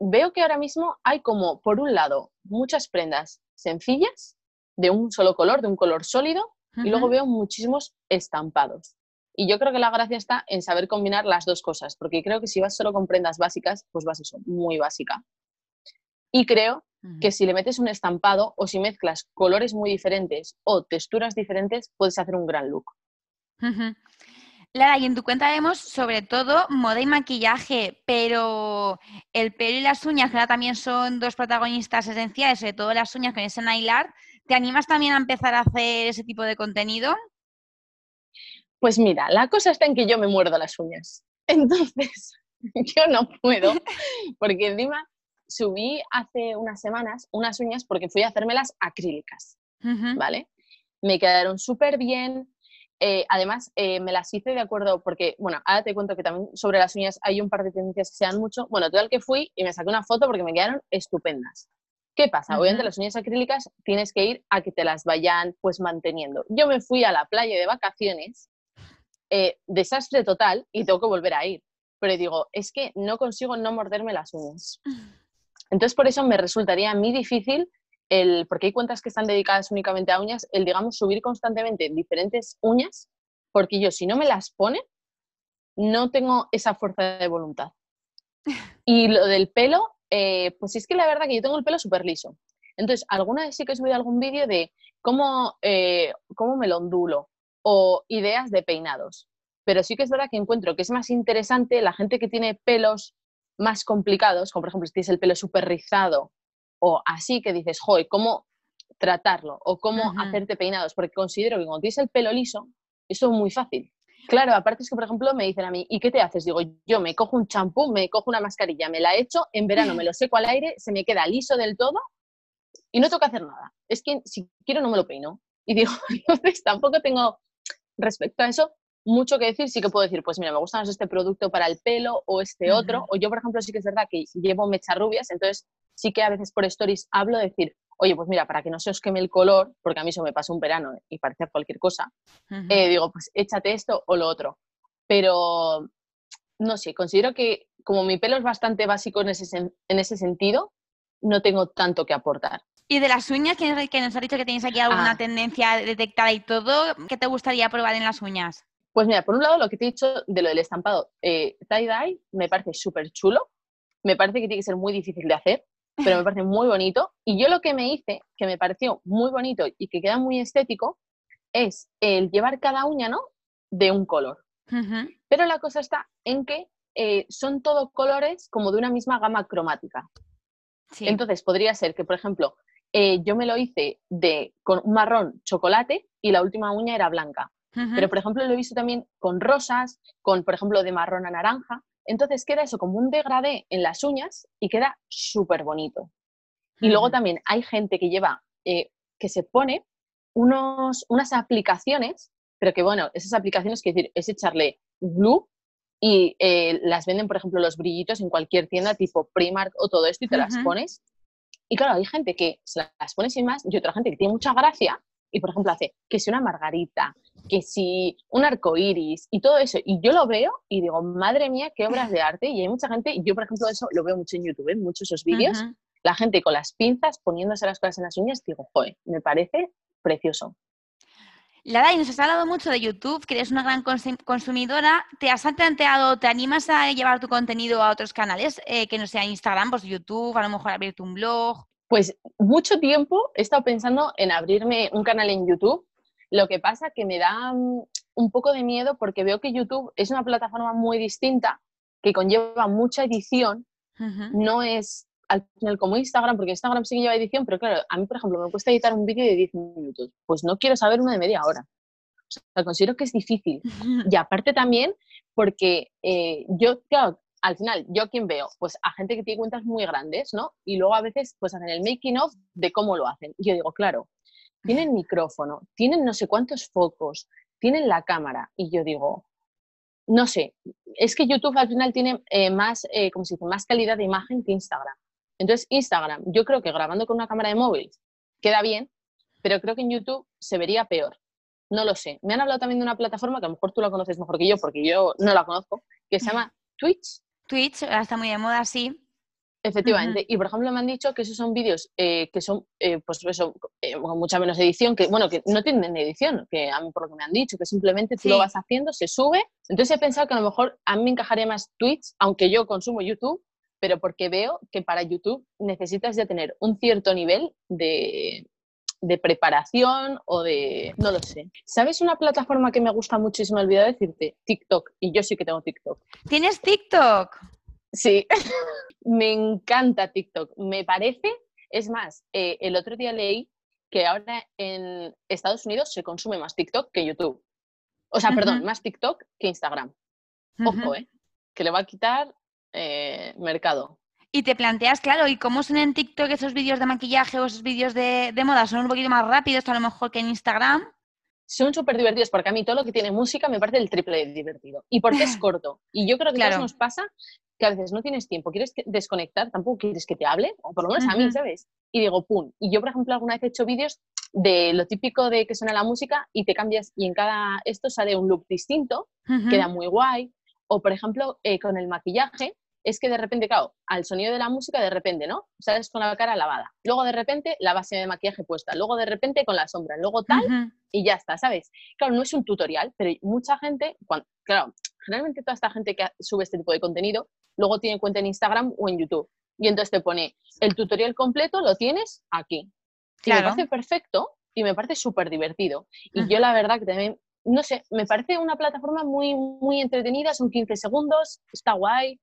veo que ahora mismo hay como, por un lado, muchas prendas sencillas, de un solo color, de un color sólido, y luego veo muchísimos estampados. Y yo creo que la gracia está en saber combinar las dos cosas, porque creo que si vas solo con prendas básicas, pues vas eso, muy básica. Y creo que si le metes un estampado o si mezclas colores muy diferentes o texturas diferentes, puedes hacer un gran look. Lara, y en tu cuenta vemos sobre todo moda y maquillaje, pero el pelo y las uñas, que ahora también son dos protagonistas esenciales, sobre todo las uñas con ese nail art, ¿te animas también a empezar a hacer ese tipo de contenido? Pues mira, la cosa está en que yo me muerdo las uñas. Entonces, yo no puedo, porque encima subí hace unas semanas unas uñas porque fui a hacérmelas acrílicas, ¿vale? Me quedaron súper bien, eh, además, eh, me las hice de acuerdo, porque, bueno, ahora te cuento que también sobre las uñas hay un par de tendencias que se dan mucho. Bueno, total que fui y me saqué una foto porque me quedaron estupendas. ¿Qué pasa? Obviamente las uñas acrílicas tienes que ir a que te las vayan pues manteniendo. Yo me fui a la playa de vacaciones, eh, desastre total, y tengo que volver a ir. Pero digo, es que no consigo no morderme las uñas. Entonces, por eso me resultaría a mí difícil el, porque hay cuentas que están dedicadas únicamente a uñas, el, digamos, subir constantemente diferentes uñas, porque yo si no me las pone, no tengo esa fuerza de voluntad. Y lo del pelo, eh, pues es que la verdad que yo tengo el pelo súper liso. Entonces, alguna vez sí que he subido algún vídeo de cómo, eh, cómo me lo ondulo o ideas de peinados. Pero sí que es verdad que encuentro que es más interesante la gente que tiene pelos más complicados, como por ejemplo si tienes el pelo súper rizado o así que dices, joder, ¿cómo tratarlo? O cómo hacerte peinados, porque considero que cuando tienes el pelo liso, eso es muy fácil. Claro, aparte es que, por ejemplo, me dicen a mí, ¿y qué te haces? Digo, yo me cojo un champú, me cojo una mascarilla, me la echo, en verano me lo seco al aire, se me queda liso del todo y no tengo que hacer nada. Es que si quiero no me lo peino. Y digo, entonces tampoco tengo, respecto a eso, mucho que decir. Sí que puedo decir, pues mira, me gusta más este producto para el pelo o este otro. O yo, por ejemplo, sí que es verdad que llevo mechas rubias, entonces sí que a veces por stories hablo de decir, oye, pues mira, para que no se os queme el color, porque a mí eso me pasa un verano y parece cualquier cosa, eh, digo, pues échate esto o lo otro. Pero, no sé, considero que como mi pelo es bastante básico en ese, en ese sentido, no tengo tanto que aportar. Y de las uñas, que nos ha dicho que tenéis aquí alguna ah. tendencia detectada y todo, ¿qué te gustaría probar en las uñas? Pues mira, por un lado, lo que te he dicho de lo del estampado eh, tie-dye me parece súper chulo, me parece que tiene que ser muy difícil de hacer, pero me parece muy bonito. Y yo lo que me hice, que me pareció muy bonito y que queda muy estético, es el llevar cada uña, ¿no? De un color. Pero la cosa está en que eh, son todos colores como de una misma gama cromática. Entonces podría ser que, por ejemplo, eh, yo me lo hice de, con un marrón chocolate y la última uña era blanca. Pero, por ejemplo, lo he visto también con rosas, con, por ejemplo, de marrón a naranja. Entonces queda eso como un degradé en las uñas y queda súper bonito. Y luego también hay gente que lleva, eh, que se pone unos, unas aplicaciones, pero que bueno, esas aplicaciones, que decir, es echarle glue y eh, las venden, por ejemplo, los brillitos en cualquier tienda tipo Primark o todo esto y te las pones. Y claro, hay gente que se las pone sin más y otra gente que tiene mucha gracia y, por ejemplo, hace que si una margarita, que si un arco iris y todo eso. Y yo lo veo y digo, madre mía, qué obras de arte. Y hay mucha gente, y yo, por ejemplo, eso lo veo mucho en YouTube, en muchos esos vídeos, la gente con las pinzas poniéndose las cosas en las uñas, digo, joder, me parece precioso. Lara, y nos has hablado mucho de YouTube, que eres una gran consumidora. ¿Te has planteado, te animas a llevar tu contenido a otros canales, eh, que no sea Instagram, pues YouTube, a lo mejor abrirte un blog? Pues mucho tiempo he estado pensando en abrirme un canal en YouTube. Lo que pasa que me da mm, un poco de miedo porque veo que YouTube es una plataforma muy distinta, que conlleva mucha edición. No es al final como Instagram, porque Instagram sí que lleva edición, pero claro, a mí, por ejemplo, me cuesta editar un vídeo de 10 minutos. Pues no quiero saber uno de media hora. O sea, considero que es difícil. Y aparte también porque eh, yo, claro, al final, ¿yo quién veo? Pues a gente que tiene cuentas muy grandes, ¿no? Y luego a veces pues hacen el making of de cómo lo hacen. Y yo digo, claro, tienen micrófono, tienen no sé cuántos focos, tienen la cámara. Y yo digo, no sé, es que YouTube al final tiene eh, más, eh, como se más calidad de imagen que Instagram. Entonces, Instagram, yo creo que grabando con una cámara de móvil queda bien, pero creo que en YouTube se vería peor. No lo sé. Me han hablado también de una plataforma que a lo mejor tú la conoces mejor que yo, porque yo no la conozco, que se llama Twitch. Twitch, ahora está muy de moda, sí. Efectivamente. Y por ejemplo, me han dicho que esos son vídeos eh, que son, eh, pues eso, eh, con mucha menos edición, que bueno, que no tienen edición, que a mí por lo que me han dicho, que simplemente tú lo vas haciendo, se sube. Entonces he pensado que a lo mejor a mí me encajaría más Twitch, aunque yo consumo YouTube, pero porque veo que para YouTube necesitas ya tener un cierto nivel de, de preparación o de... no lo sé. ¿Sabes una plataforma que me gusta mucho y se me olvidó decirte? TikTok. Y yo sí que tengo TikTok. ¿Tienes TikTok? Sí, me encanta TikTok. Me parece, es más, eh, el otro día leí que ahora en Estados Unidos se consume más TikTok que YouTube. O sea, perdón, más TikTok que Instagram. Ojo, ¿eh? Que le va a quitar eh, mercado. Y te planteas, claro, ¿y cómo son en TikTok esos vídeos de maquillaje o esos vídeos de, moda? ¿Son un poquito más rápidos a lo mejor que en Instagram? Son súper divertidos porque a mí todo lo que tiene música me parece el triple de divertido. Y porque es corto. Y yo creo que claro. nos pasa que a veces no tienes tiempo, quieres desconectar, tampoco quieres que te hable, o por lo menos a mí, ¿sabes? Y digo, pum. Y yo, por ejemplo, alguna vez he hecho vídeos de lo típico de que suena la música y te cambias y en cada esto sale un look distinto, queda muy guay. O, por ejemplo, eh, con el maquillaje, es que de repente, claro, al sonido de la música, de repente, ¿no? Sales con la cara lavada. Luego de repente la base de maquillaje puesta. Luego de repente con la sombra. Luego tal y ya está, ¿sabes? Claro, no es un tutorial, pero mucha gente, cuando, claro, generalmente toda esta gente que sube este tipo de contenido, luego tiene cuenta en Instagram o en YouTube. Y entonces te pone el tutorial completo, lo tienes aquí. Y me parece perfecto y me parece súper divertido. Y yo la verdad que también, no sé, me parece una plataforma muy, muy entretenida, son 15 segundos, está guay.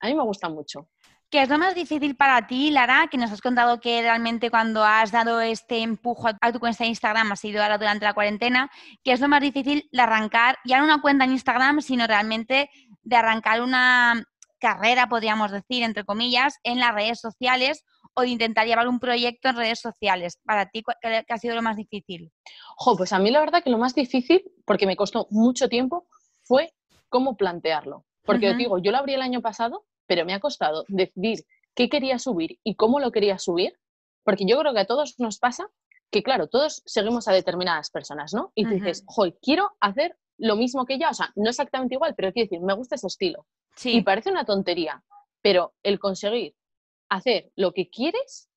A mí me gusta mucho. ¿Qué es lo más difícil para ti, Lara? Que nos has contado que realmente cuando has dado este empujo a tu cuenta de Instagram ha sido ahora durante la cuarentena. ¿Qué es lo más difícil de arrancar, ya no una cuenta en Instagram, sino realmente de arrancar una carrera, podríamos decir, entre comillas, en las redes sociales o de intentar llevar un proyecto en redes sociales? Para ti, ¿qué ha sido lo más difícil? Jo, pues a mí la verdad que lo más difícil, porque me costó mucho tiempo, fue cómo plantearlo. Porque digo, yo lo abrí el año pasado, pero me ha costado decidir qué quería subir y cómo lo quería subir, porque yo creo que a todos nos pasa que, claro, todos seguimos a determinadas personas, ¿no? Y tú dices, joder, quiero hacer lo mismo que ella, o sea, no exactamente igual, pero quiero decir, me gusta ese estilo. Sí. Y parece una tontería, pero el conseguir hacer lo que quieres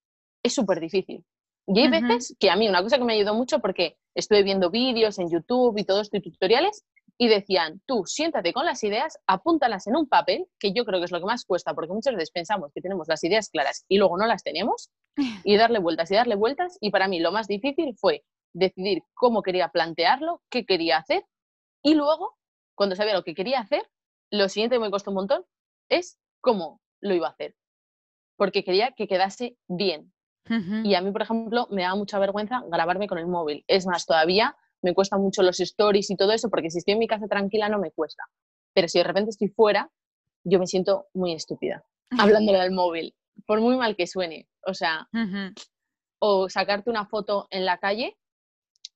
es súper difícil. Y hay veces que a mí una cosa que me ayudó mucho porque estuve viendo vídeos en YouTube y todo esto y tutoriales y decían, tú siéntate con las ideas, apúntalas en un papel, que yo creo que es lo que más cuesta, porque muchas veces pensamos que tenemos las ideas claras y luego no las tenemos, y darle vueltas y darle vueltas. Y para mí lo más difícil fue decidir cómo quería plantearlo, qué quería hacer, y luego, cuando sabía lo que quería hacer, lo siguiente que me costó un montón es cómo lo iba a hacer, porque quería que quedase bien. Y a mí, por ejemplo, me da mucha vergüenza grabarme con el móvil. Es más, todavía me cuesta mucho los stories y todo eso, porque si estoy en mi casa tranquila no me cuesta. Pero si de repente estoy fuera, yo me siento muy estúpida hablándole al móvil, por muy mal que suene. O sea, o sacarte una foto en la calle,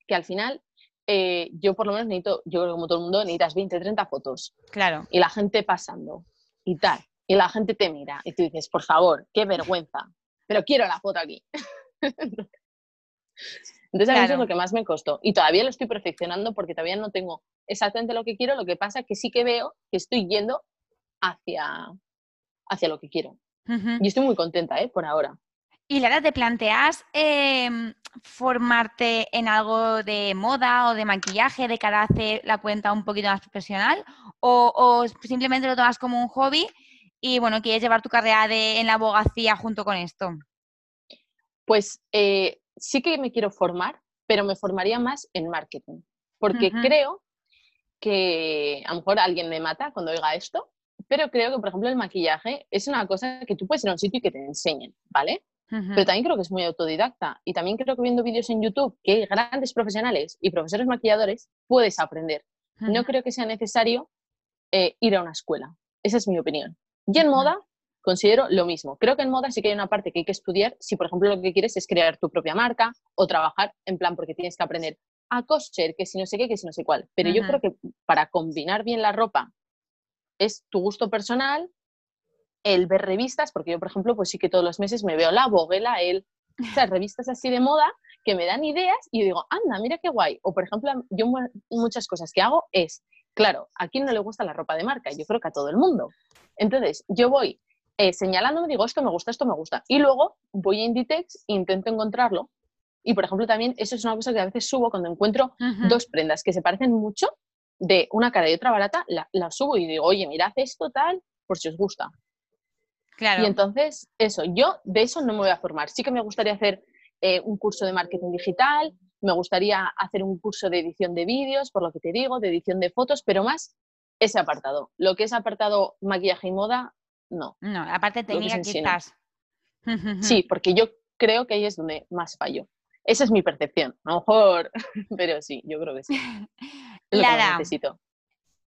que al final eh, yo por lo menos necesito, yo creo como todo el mundo, necesitas 20, 30 fotos. Claro. Y la gente pasando y tal. Y la gente te mira y tú dices, por favor, qué vergüenza, pero quiero la foto aquí. Entonces, a mí eso es lo que más me costó. Y todavía lo estoy perfeccionando porque todavía no tengo exactamente lo que quiero. Lo que pasa es que sí que veo que estoy yendo hacia, hacia lo que quiero. Y estoy muy contenta, ¿eh? Por ahora. Y Lara, ¿te planteas em, formarte en algo de moda o de maquillaje de cara a hacer la cuenta un poquito más profesional? ¿O, simplemente lo tomas como un hobby y bueno, quieres llevar tu carrera de, en la abogacía junto con esto? Pues eh, sí que me quiero formar, pero me formaría más en marketing, porque creo que a lo mejor alguien me mata cuando oiga esto, pero creo que, por ejemplo, el maquillaje es una cosa que tú puedes ir a un sitio y que te enseñen, ¿vale? Pero también creo que es muy autodidacta y también creo que viendo vídeos en YouTube que hay grandes profesionales y profesores maquilladores, puedes aprender. No creo que sea necesario eh, ir a una escuela. Esa es mi opinión. Y en moda, considero lo mismo. Creo que en moda sí que hay una parte que hay que estudiar si, por ejemplo, lo que quieres es crear tu propia marca o trabajar en plan porque tienes que aprender a coser, que si no sé qué, que si no sé cuál. Pero yo creo que para combinar bien la ropa es tu gusto personal, el ver revistas, porque yo, por ejemplo, pues sí que todos los meses me veo la Voguela, el, o sea, revistas así de moda que me dan ideas y yo digo, anda, mira qué guay. O, por ejemplo, yo muchas cosas que hago es, claro, a quién no le gusta la ropa de marca, yo creo que a todo el mundo. Entonces, yo voy eh, señalándome, digo, esto me gusta, esto me gusta. Y luego voy a Inditex e intento encontrarlo. Y, por ejemplo, también eso es una cosa que a veces subo cuando encuentro dos prendas que se parecen mucho, de una cara y otra barata, la, la subo y digo, oye, mirad esto tal, por si os gusta. Claro. Y entonces, eso, yo de eso no me voy a formar. Sí que me gustaría hacer eh, un curso de marketing digital, me gustaría hacer un curso de edición de vídeos, por lo que te digo, de edición de fotos, pero más ese apartado. Lo que es apartado maquillaje y moda, no. No, aparte técnica quizás. Sí, porque yo creo que ahí es donde más fallo. Esa es mi percepción. A lo mejor, pero sí, yo creo que sí. Lara, necesito.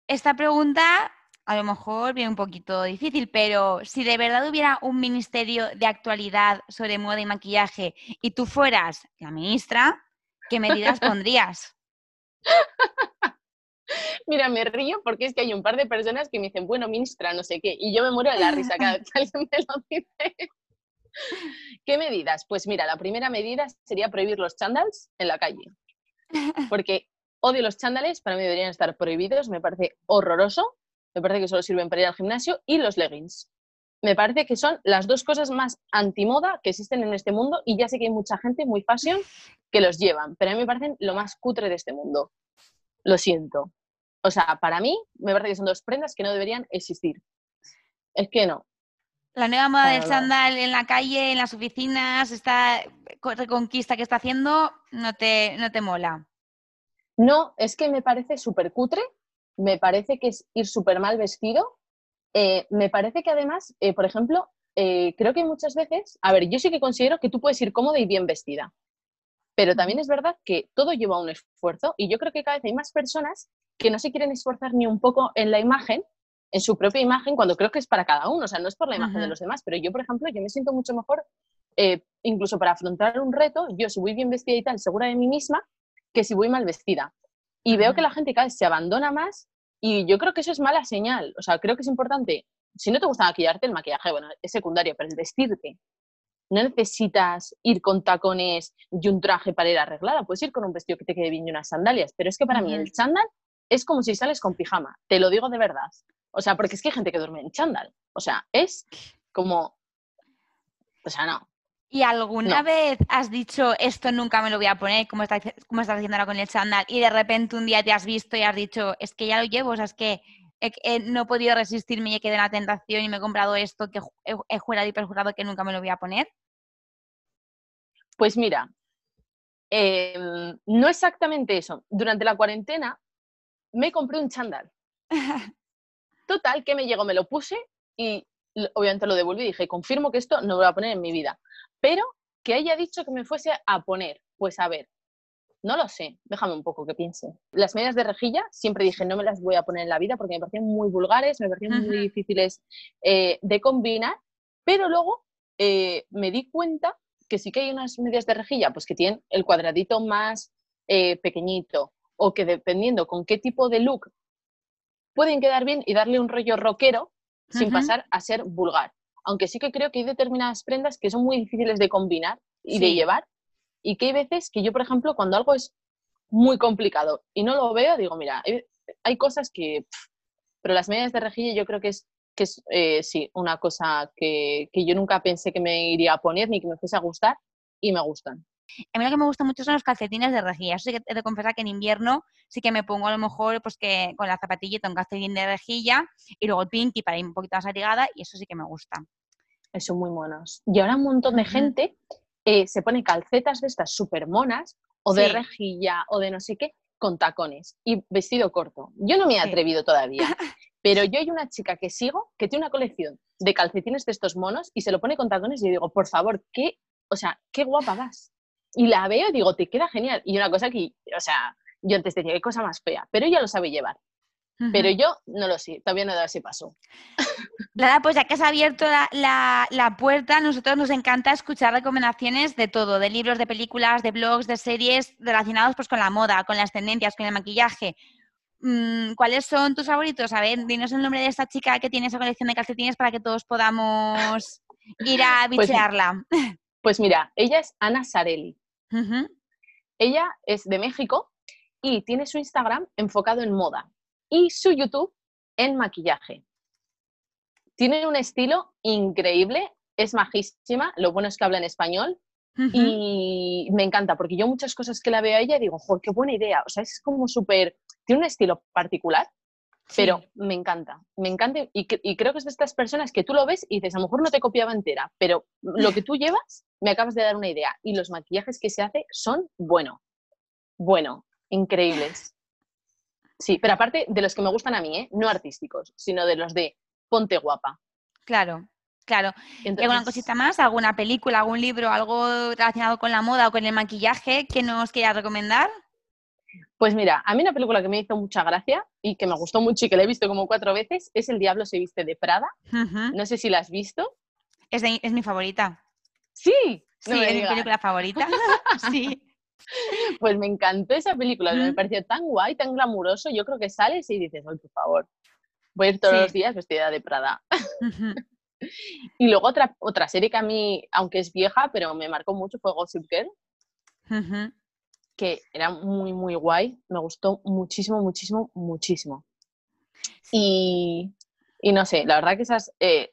Esta pregunta a lo mejor viene un poquito difícil, pero si de verdad hubiera un ministerio de actualidad sobre moda y maquillaje y tú fueras la ministra, ¿qué medidas pondrías? Mira, me río porque es que hay un par de personas que me dicen, bueno, ministra, no sé qué, y yo me muero de la risa cada vez que alguien me lo dice. ¿Qué medidas? Pues mira, la primera medida sería prohibir los chandals en la calle. Porque odio los chándales, para mí deberían estar prohibidos, me parece horroroso me parece que solo sirven para ir al gimnasio, y los leggings. Me parece que son las dos cosas más antimoda que existen en este mundo y ya sé que hay mucha gente muy fashion que los llevan, pero a mí me parecen lo más cutre de este mundo. Lo siento. O sea, para mí me parece que son dos prendas que no deberían existir. Es que no. La nueva moda del chándal en la calle, en las oficinas, esta reconquista que está haciendo, no te, no te mola. No, es que me parece súper cutre me parece que es ir súper mal vestido. Eh, me parece que además, eh, por ejemplo, eh, creo que muchas veces, a ver, yo sí que considero que tú puedes ir cómoda y bien vestida, pero también es verdad que todo lleva un esfuerzo y yo creo que cada vez hay más personas que no se quieren esforzar ni un poco en la imagen, en su propia imagen, cuando creo que es para cada uno, o sea, no es por la imagen de los demás, pero yo, por ejemplo, yo me siento mucho mejor, incluso para afrontar un reto, yo si voy bien vestida y tal, segura de mí misma, que si voy mal vestida. Y veo que la gente cada vez se abandona más y yo creo que eso es mala señal. O sea, creo que es importante. Si no te gusta maquillarte, el maquillaje, bueno, es secundario, pero el vestirte. No necesitas ir con tacones y un traje para ir arreglada. Puedes ir con un vestido que te quede bien y unas sandalias. Pero es que para mí el chándal es como si sales con pijama. Te lo digo de verdad. O sea, porque es que hay gente que duerme en chándal. O sea, es como. O sea, no. ¿Y alguna vez has dicho esto nunca me lo voy a poner, como estás, como estás haciendo ahora con el chándal, y de repente un día te has visto y has dicho, es que ya lo llevo, o sea, es que no he podido resistirme y he quedado en la tentación y me he comprado esto que he, jurado y perjurado que nunca me lo voy a poner? Pues mira, em, no exactamente eso. Durante la cuarentena me compré un chándal. Total, que me llegó, me lo puse y obviamente lo devolví y dije, confirmo que esto no lo voy a poner en mi vida. Pero que haya dicho que me fuese a poner, pues a ver, no lo sé, déjame un poco que piense. Las medias de rejilla siempre dije no me las voy a poner en la vida porque me parecían muy vulgares, me parecían muy difíciles eh, de combinar, pero luego eh, me di cuenta que sí que hay unas medias de rejilla pues que tienen el cuadradito más eh, pequeñito o que dependiendo con qué tipo de look pueden quedar bien y darle un rollo rockero sin pasar a ser vulgar. Aunque sí que creo que hay determinadas prendas que son muy difíciles de combinar y de llevar, y que hay veces que yo, por ejemplo, cuando algo es muy complicado y no lo veo, digo, mira, hay, cosas que... pero las medias de rejilla yo creo que es, que es eh, sí, una cosa que, que yo nunca pensé que me iría a poner ni que me fuese a gustar y me gustan. A mí lo que me gusta mucho son los calcetines de rejilla. Eso sí que he de confesar que en invierno sí que me pongo a lo mejor pues que con la zapatillita un calcetín de rejilla y luego el pinky para ir un poquito más abrigada y eso sí que me gusta. Son muy monos. Y ahora un montón de gente eh, se pone calcetas de estas súper monas o de rejilla o de no sé qué con tacones y vestido corto. Yo no me he atrevido todavía, pero yo hay una chica que sigo que tiene una colección de calcetines de estos monos y se lo pone con tacones y yo digo, por favor, qué, o sea, qué guapa vas. Y la veo y digo, te queda genial. Y una cosa que, o sea, yo antes decía, qué cosa más fea, pero ella lo sabe llevar. Pero yo no lo sé, todavía no he dado ese paso. Nada, pues ya que has abierto la, la, puerta, a nosotros nos encanta escuchar recomendaciones de todo, de libros, de películas, de blogs, de series relacionados pues con la moda, con las tendencias, con el maquillaje. Mm, ¿Cuáles son tus favoritos? A ver, dinos el nombre de esta chica que tiene esa colección de calcetines para que todos podamos ir a pues bichearla. Pues, mira, ella es Ana Sarelli. Ella es de México y tiene su Instagram enfocado en moda y su YouTube en maquillaje. tiene un estilo increíble, es majísima, lo bueno es que habla en español y me encanta, porque yo muchas cosas que la veo a ella digo, joder, qué buena idea, o sea, es como súper, tiene un estilo particular, pero me encanta, me encanta y, creo que es de estas personas que tú lo ves y dices, a lo mejor no te copiaba entera, pero lo que tú llevas me acabas de dar una idea y los maquillajes que se hace son bueno, bueno, increíbles. Sí, pero aparte de los que me gustan a mí, ¿eh? no artísticos, sino de los de ponte guapa. Claro, claro. ¿Alguna cosita más? ¿Alguna película, algún libro, algo relacionado con la moda o con el maquillaje que nos quieras recomendar? Pues mira, a mí una película que me hizo mucha gracia y que me gustó mucho y que la he visto como cuatro veces es El Diablo se viste de Prada. No sé si la has visto. Es, mi favorita. Sí, sí, es mi película favorita. sí. Pues me encantó esa película, me pareció tan guay, tan glamuroso. Yo creo que sales y dices, ay, por favor, voy a ir todos los días vestida de Prada. y luego otra, otra serie que a mí, aunque es vieja, pero me marcó mucho fue Gossip Girl que era muy, muy guay. Me gustó muchísimo, muchísimo, muchísimo. Y, no sé, la verdad que esas, eh,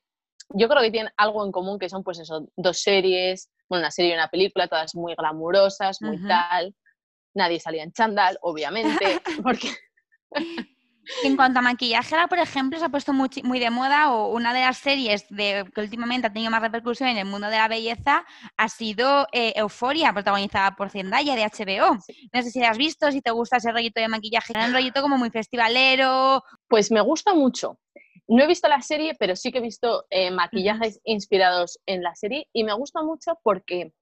yo creo que tienen algo en común, que son pues eso, dos series, bueno, una serie y una película, todas muy glamurosas, muy tal. Nadie salía en chándal, obviamente, porque... En cuanto a maquillaje, ahora, por ejemplo, se ha puesto muy, muy, de moda o una de las series de, que últimamente ha tenido más repercusión en el mundo de la belleza ha sido eh, Euforia, protagonizada por Zendaya de HBO. No sé si la has visto, si te gusta ese rollito de maquillaje, un rollito como muy festivalero. Pues me gusta mucho. No he visto la serie, pero sí que he visto eh, maquillajes inspirados en la serie y me gusta mucho porque,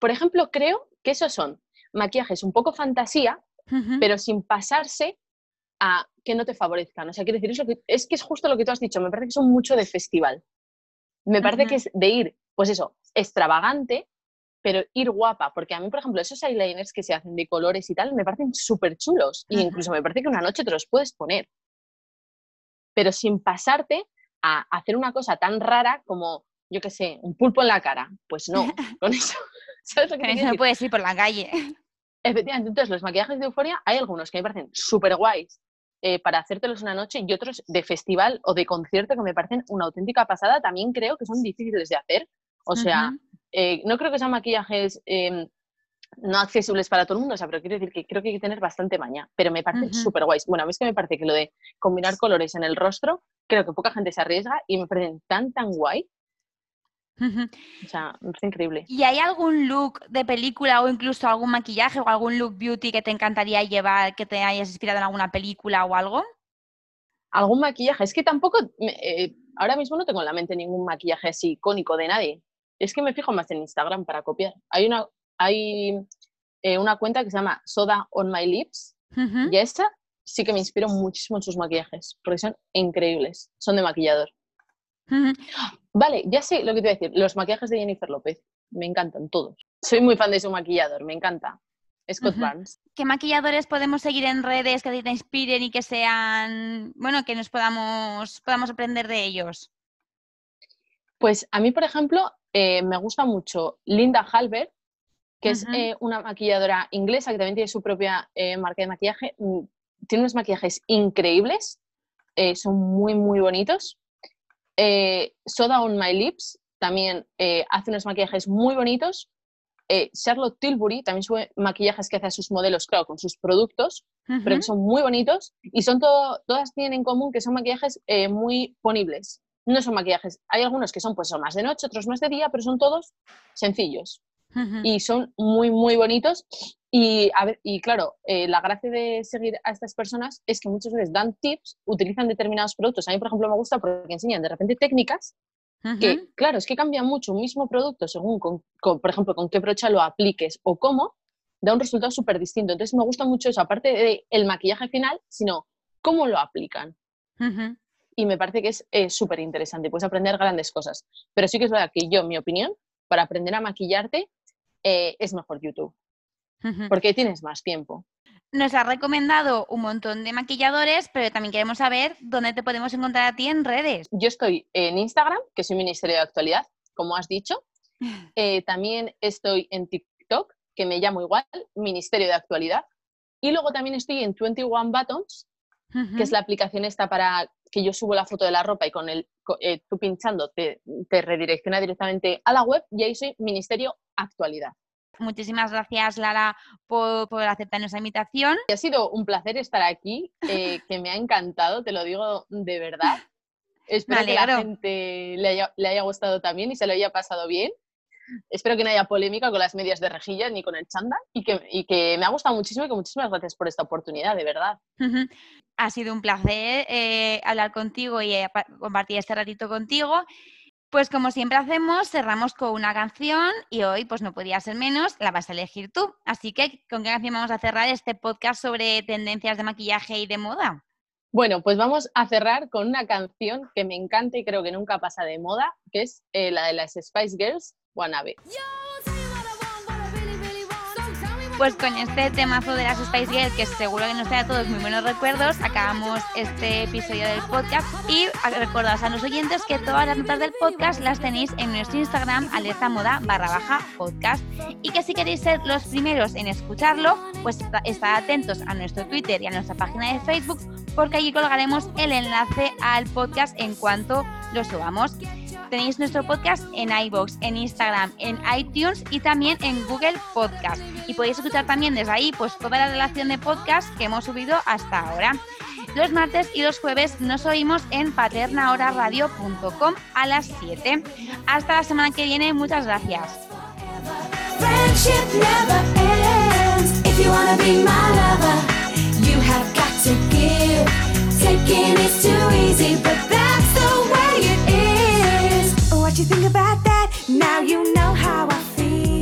por ejemplo, creo que esos son maquillajes un poco fantasía, pero sin pasarse a que no te favorezcan. O sea, quiero decir, es, que, es que es justo lo que tú has dicho, me parece que son mucho de festival. Me parece que es de ir, pues eso, extravagante, pero ir guapa, porque a mí, por ejemplo, esos eyeliners que se hacen de colores y tal, me parecen súper chulos, e incluso me parece que una noche te los puedes poner, pero sin pasarte a hacer una cosa tan rara como, yo qué sé, un pulpo en la cara. Pues no, con eso. ¿sabes lo que eso no puedes ir por la calle. Efectivamente, entonces los maquillajes de euforia hay algunos que me parecen súper guays eh, para hacértelos una noche y otros de festival o de concierto que me parecen una auténtica pasada, también creo que son difíciles de hacer. O sea, eh, no creo que sean maquillajes em, no accesibles para todo el mundo, o sea, pero quiero decir que creo que hay que tener bastante maña, pero me parecen súper guays. Bueno, a mí es que me parece que lo de combinar colores en el rostro, creo que poca gente se arriesga y me parecen tan, tan guay o sea, es increíble. ¿Y hay algún look de película o incluso algún maquillaje o algún look beauty que te encantaría llevar, que te hayas inspirado en alguna película o algo? ¿Algún maquillaje? Es que tampoco, eh, ahora mismo no tengo en la mente ningún maquillaje así icónico de nadie. Es que me fijo más en Instagram para copiar. Hay una, hay, eh, una cuenta que se llama Soda on My Lips y esta sí que me inspiro muchísimo en sus maquillajes porque son increíbles. Son de maquillador. Vale, ya sé lo que te voy a decir. Los maquillajes de Jennifer López. Me encantan todos. Soy muy fan de su maquillador, me encanta. Scott Barnes. ¿Qué maquilladores podemos seguir en redes que te inspiren y que sean, bueno, que nos podamos, podamos aprender de ellos? Pues a mí, por ejemplo, eh, me gusta mucho Linda Halbert, que es eh, una maquilladora inglesa que también tiene su propia eh, marca de maquillaje. Mm, tiene unos maquillajes increíbles, son muy, muy bonitos. Eh, Soda on My Lips también eh, hace unos maquillajes muy bonitos. Eh, Charlotte Tilbury también sube maquillajes que hace a sus modelos, claro, con sus productos, pero que son muy bonitos y son todo, todas tienen en común que son maquillajes muy ponibles. No son maquillajes, hay algunos que son pues son más de noche, otros más de día, pero son todos sencillos y son muy, muy bonitos. Y, a ver, y claro, eh, la gracia de seguir a estas personas es que muchas veces dan tips, utilizan determinados productos. A mí, por ejemplo, me gusta porque enseñan de repente técnicas que, claro, es que cambia mucho un mismo producto según, con, por ejemplo, con qué brocha lo apliques o cómo, da un resultado súper distinto. Entonces, me gusta mucho eso, aparte del maquillaje final, sino cómo lo aplican. Y me parece que es eh, súper interesante, puedes aprender grandes cosas. Pero sí que es verdad que yo, mi opinión, para aprender a maquillarte, eh, es mejor YouTube, porque tienes más tiempo. Nos ha recomendado un montón de maquilladores, pero también queremos saber dónde te podemos encontrar a ti en redes. Yo estoy en Instagram, que soy Ministerio de Actualidad, como has dicho. Eh, también estoy en TikTok, que me llamo igual, Ministerio de Actualidad. Y luego también estoy en 21 Buttons, que es la aplicación esta para que yo subo la foto de la ropa y con el, eh, tú pinchando te, te redirecciona directamente a la web y ahí soy Ministerio Actualidad. Muchísimas gracias, Lara, por, por aceptar nuestra invitación. Ha sido un placer estar aquí, eh, que me ha encantado, te lo digo de verdad. Espero que la gente le haya, le haya gustado también y se lo haya pasado bien. Espero que no haya polémica con las medias de rejilla ni con el chanda y que, y que me ha gustado muchísimo y que muchísimas gracias por esta oportunidad, de verdad. Ha sido un placer eh, hablar contigo y eh, compartir este ratito contigo. Pues como siempre hacemos, cerramos con una canción y hoy pues no podía ser menos, la vas a elegir tú. Así que, ¿con qué canción vamos a cerrar este podcast sobre tendencias de maquillaje y de moda? Bueno, pues vamos a cerrar con una canción que me encanta y creo que nunca pasa de moda, que es eh, la de las Spice Girls, Wannabe. Pues con este temazo de las Spice Girls, que seguro que nos trae a todos muy buenos recuerdos, acabamos este episodio del podcast y recordaos a los oyentes que todas las notas del podcast las tenéis en nuestro Instagram, alerta moda barra baja podcast y que si queréis ser los primeros en escucharlo, pues estad atentos a nuestro Twitter y a nuestra página de Facebook porque allí colgaremos el enlace al podcast en cuanto lo subamos. Tenéis nuestro podcast en iBox, en Instagram, en iTunes y también en Google Podcast. Y podéis escuchar también desde ahí pues, toda la relación de podcast que hemos subido hasta ahora. Los martes y los jueves nos oímos en paternahoraradio.com a las 7. Hasta la semana que viene, muchas gracias. you have got to give thinking it's too easy, but that's the way it is. What you think about that? Now you know how I feel.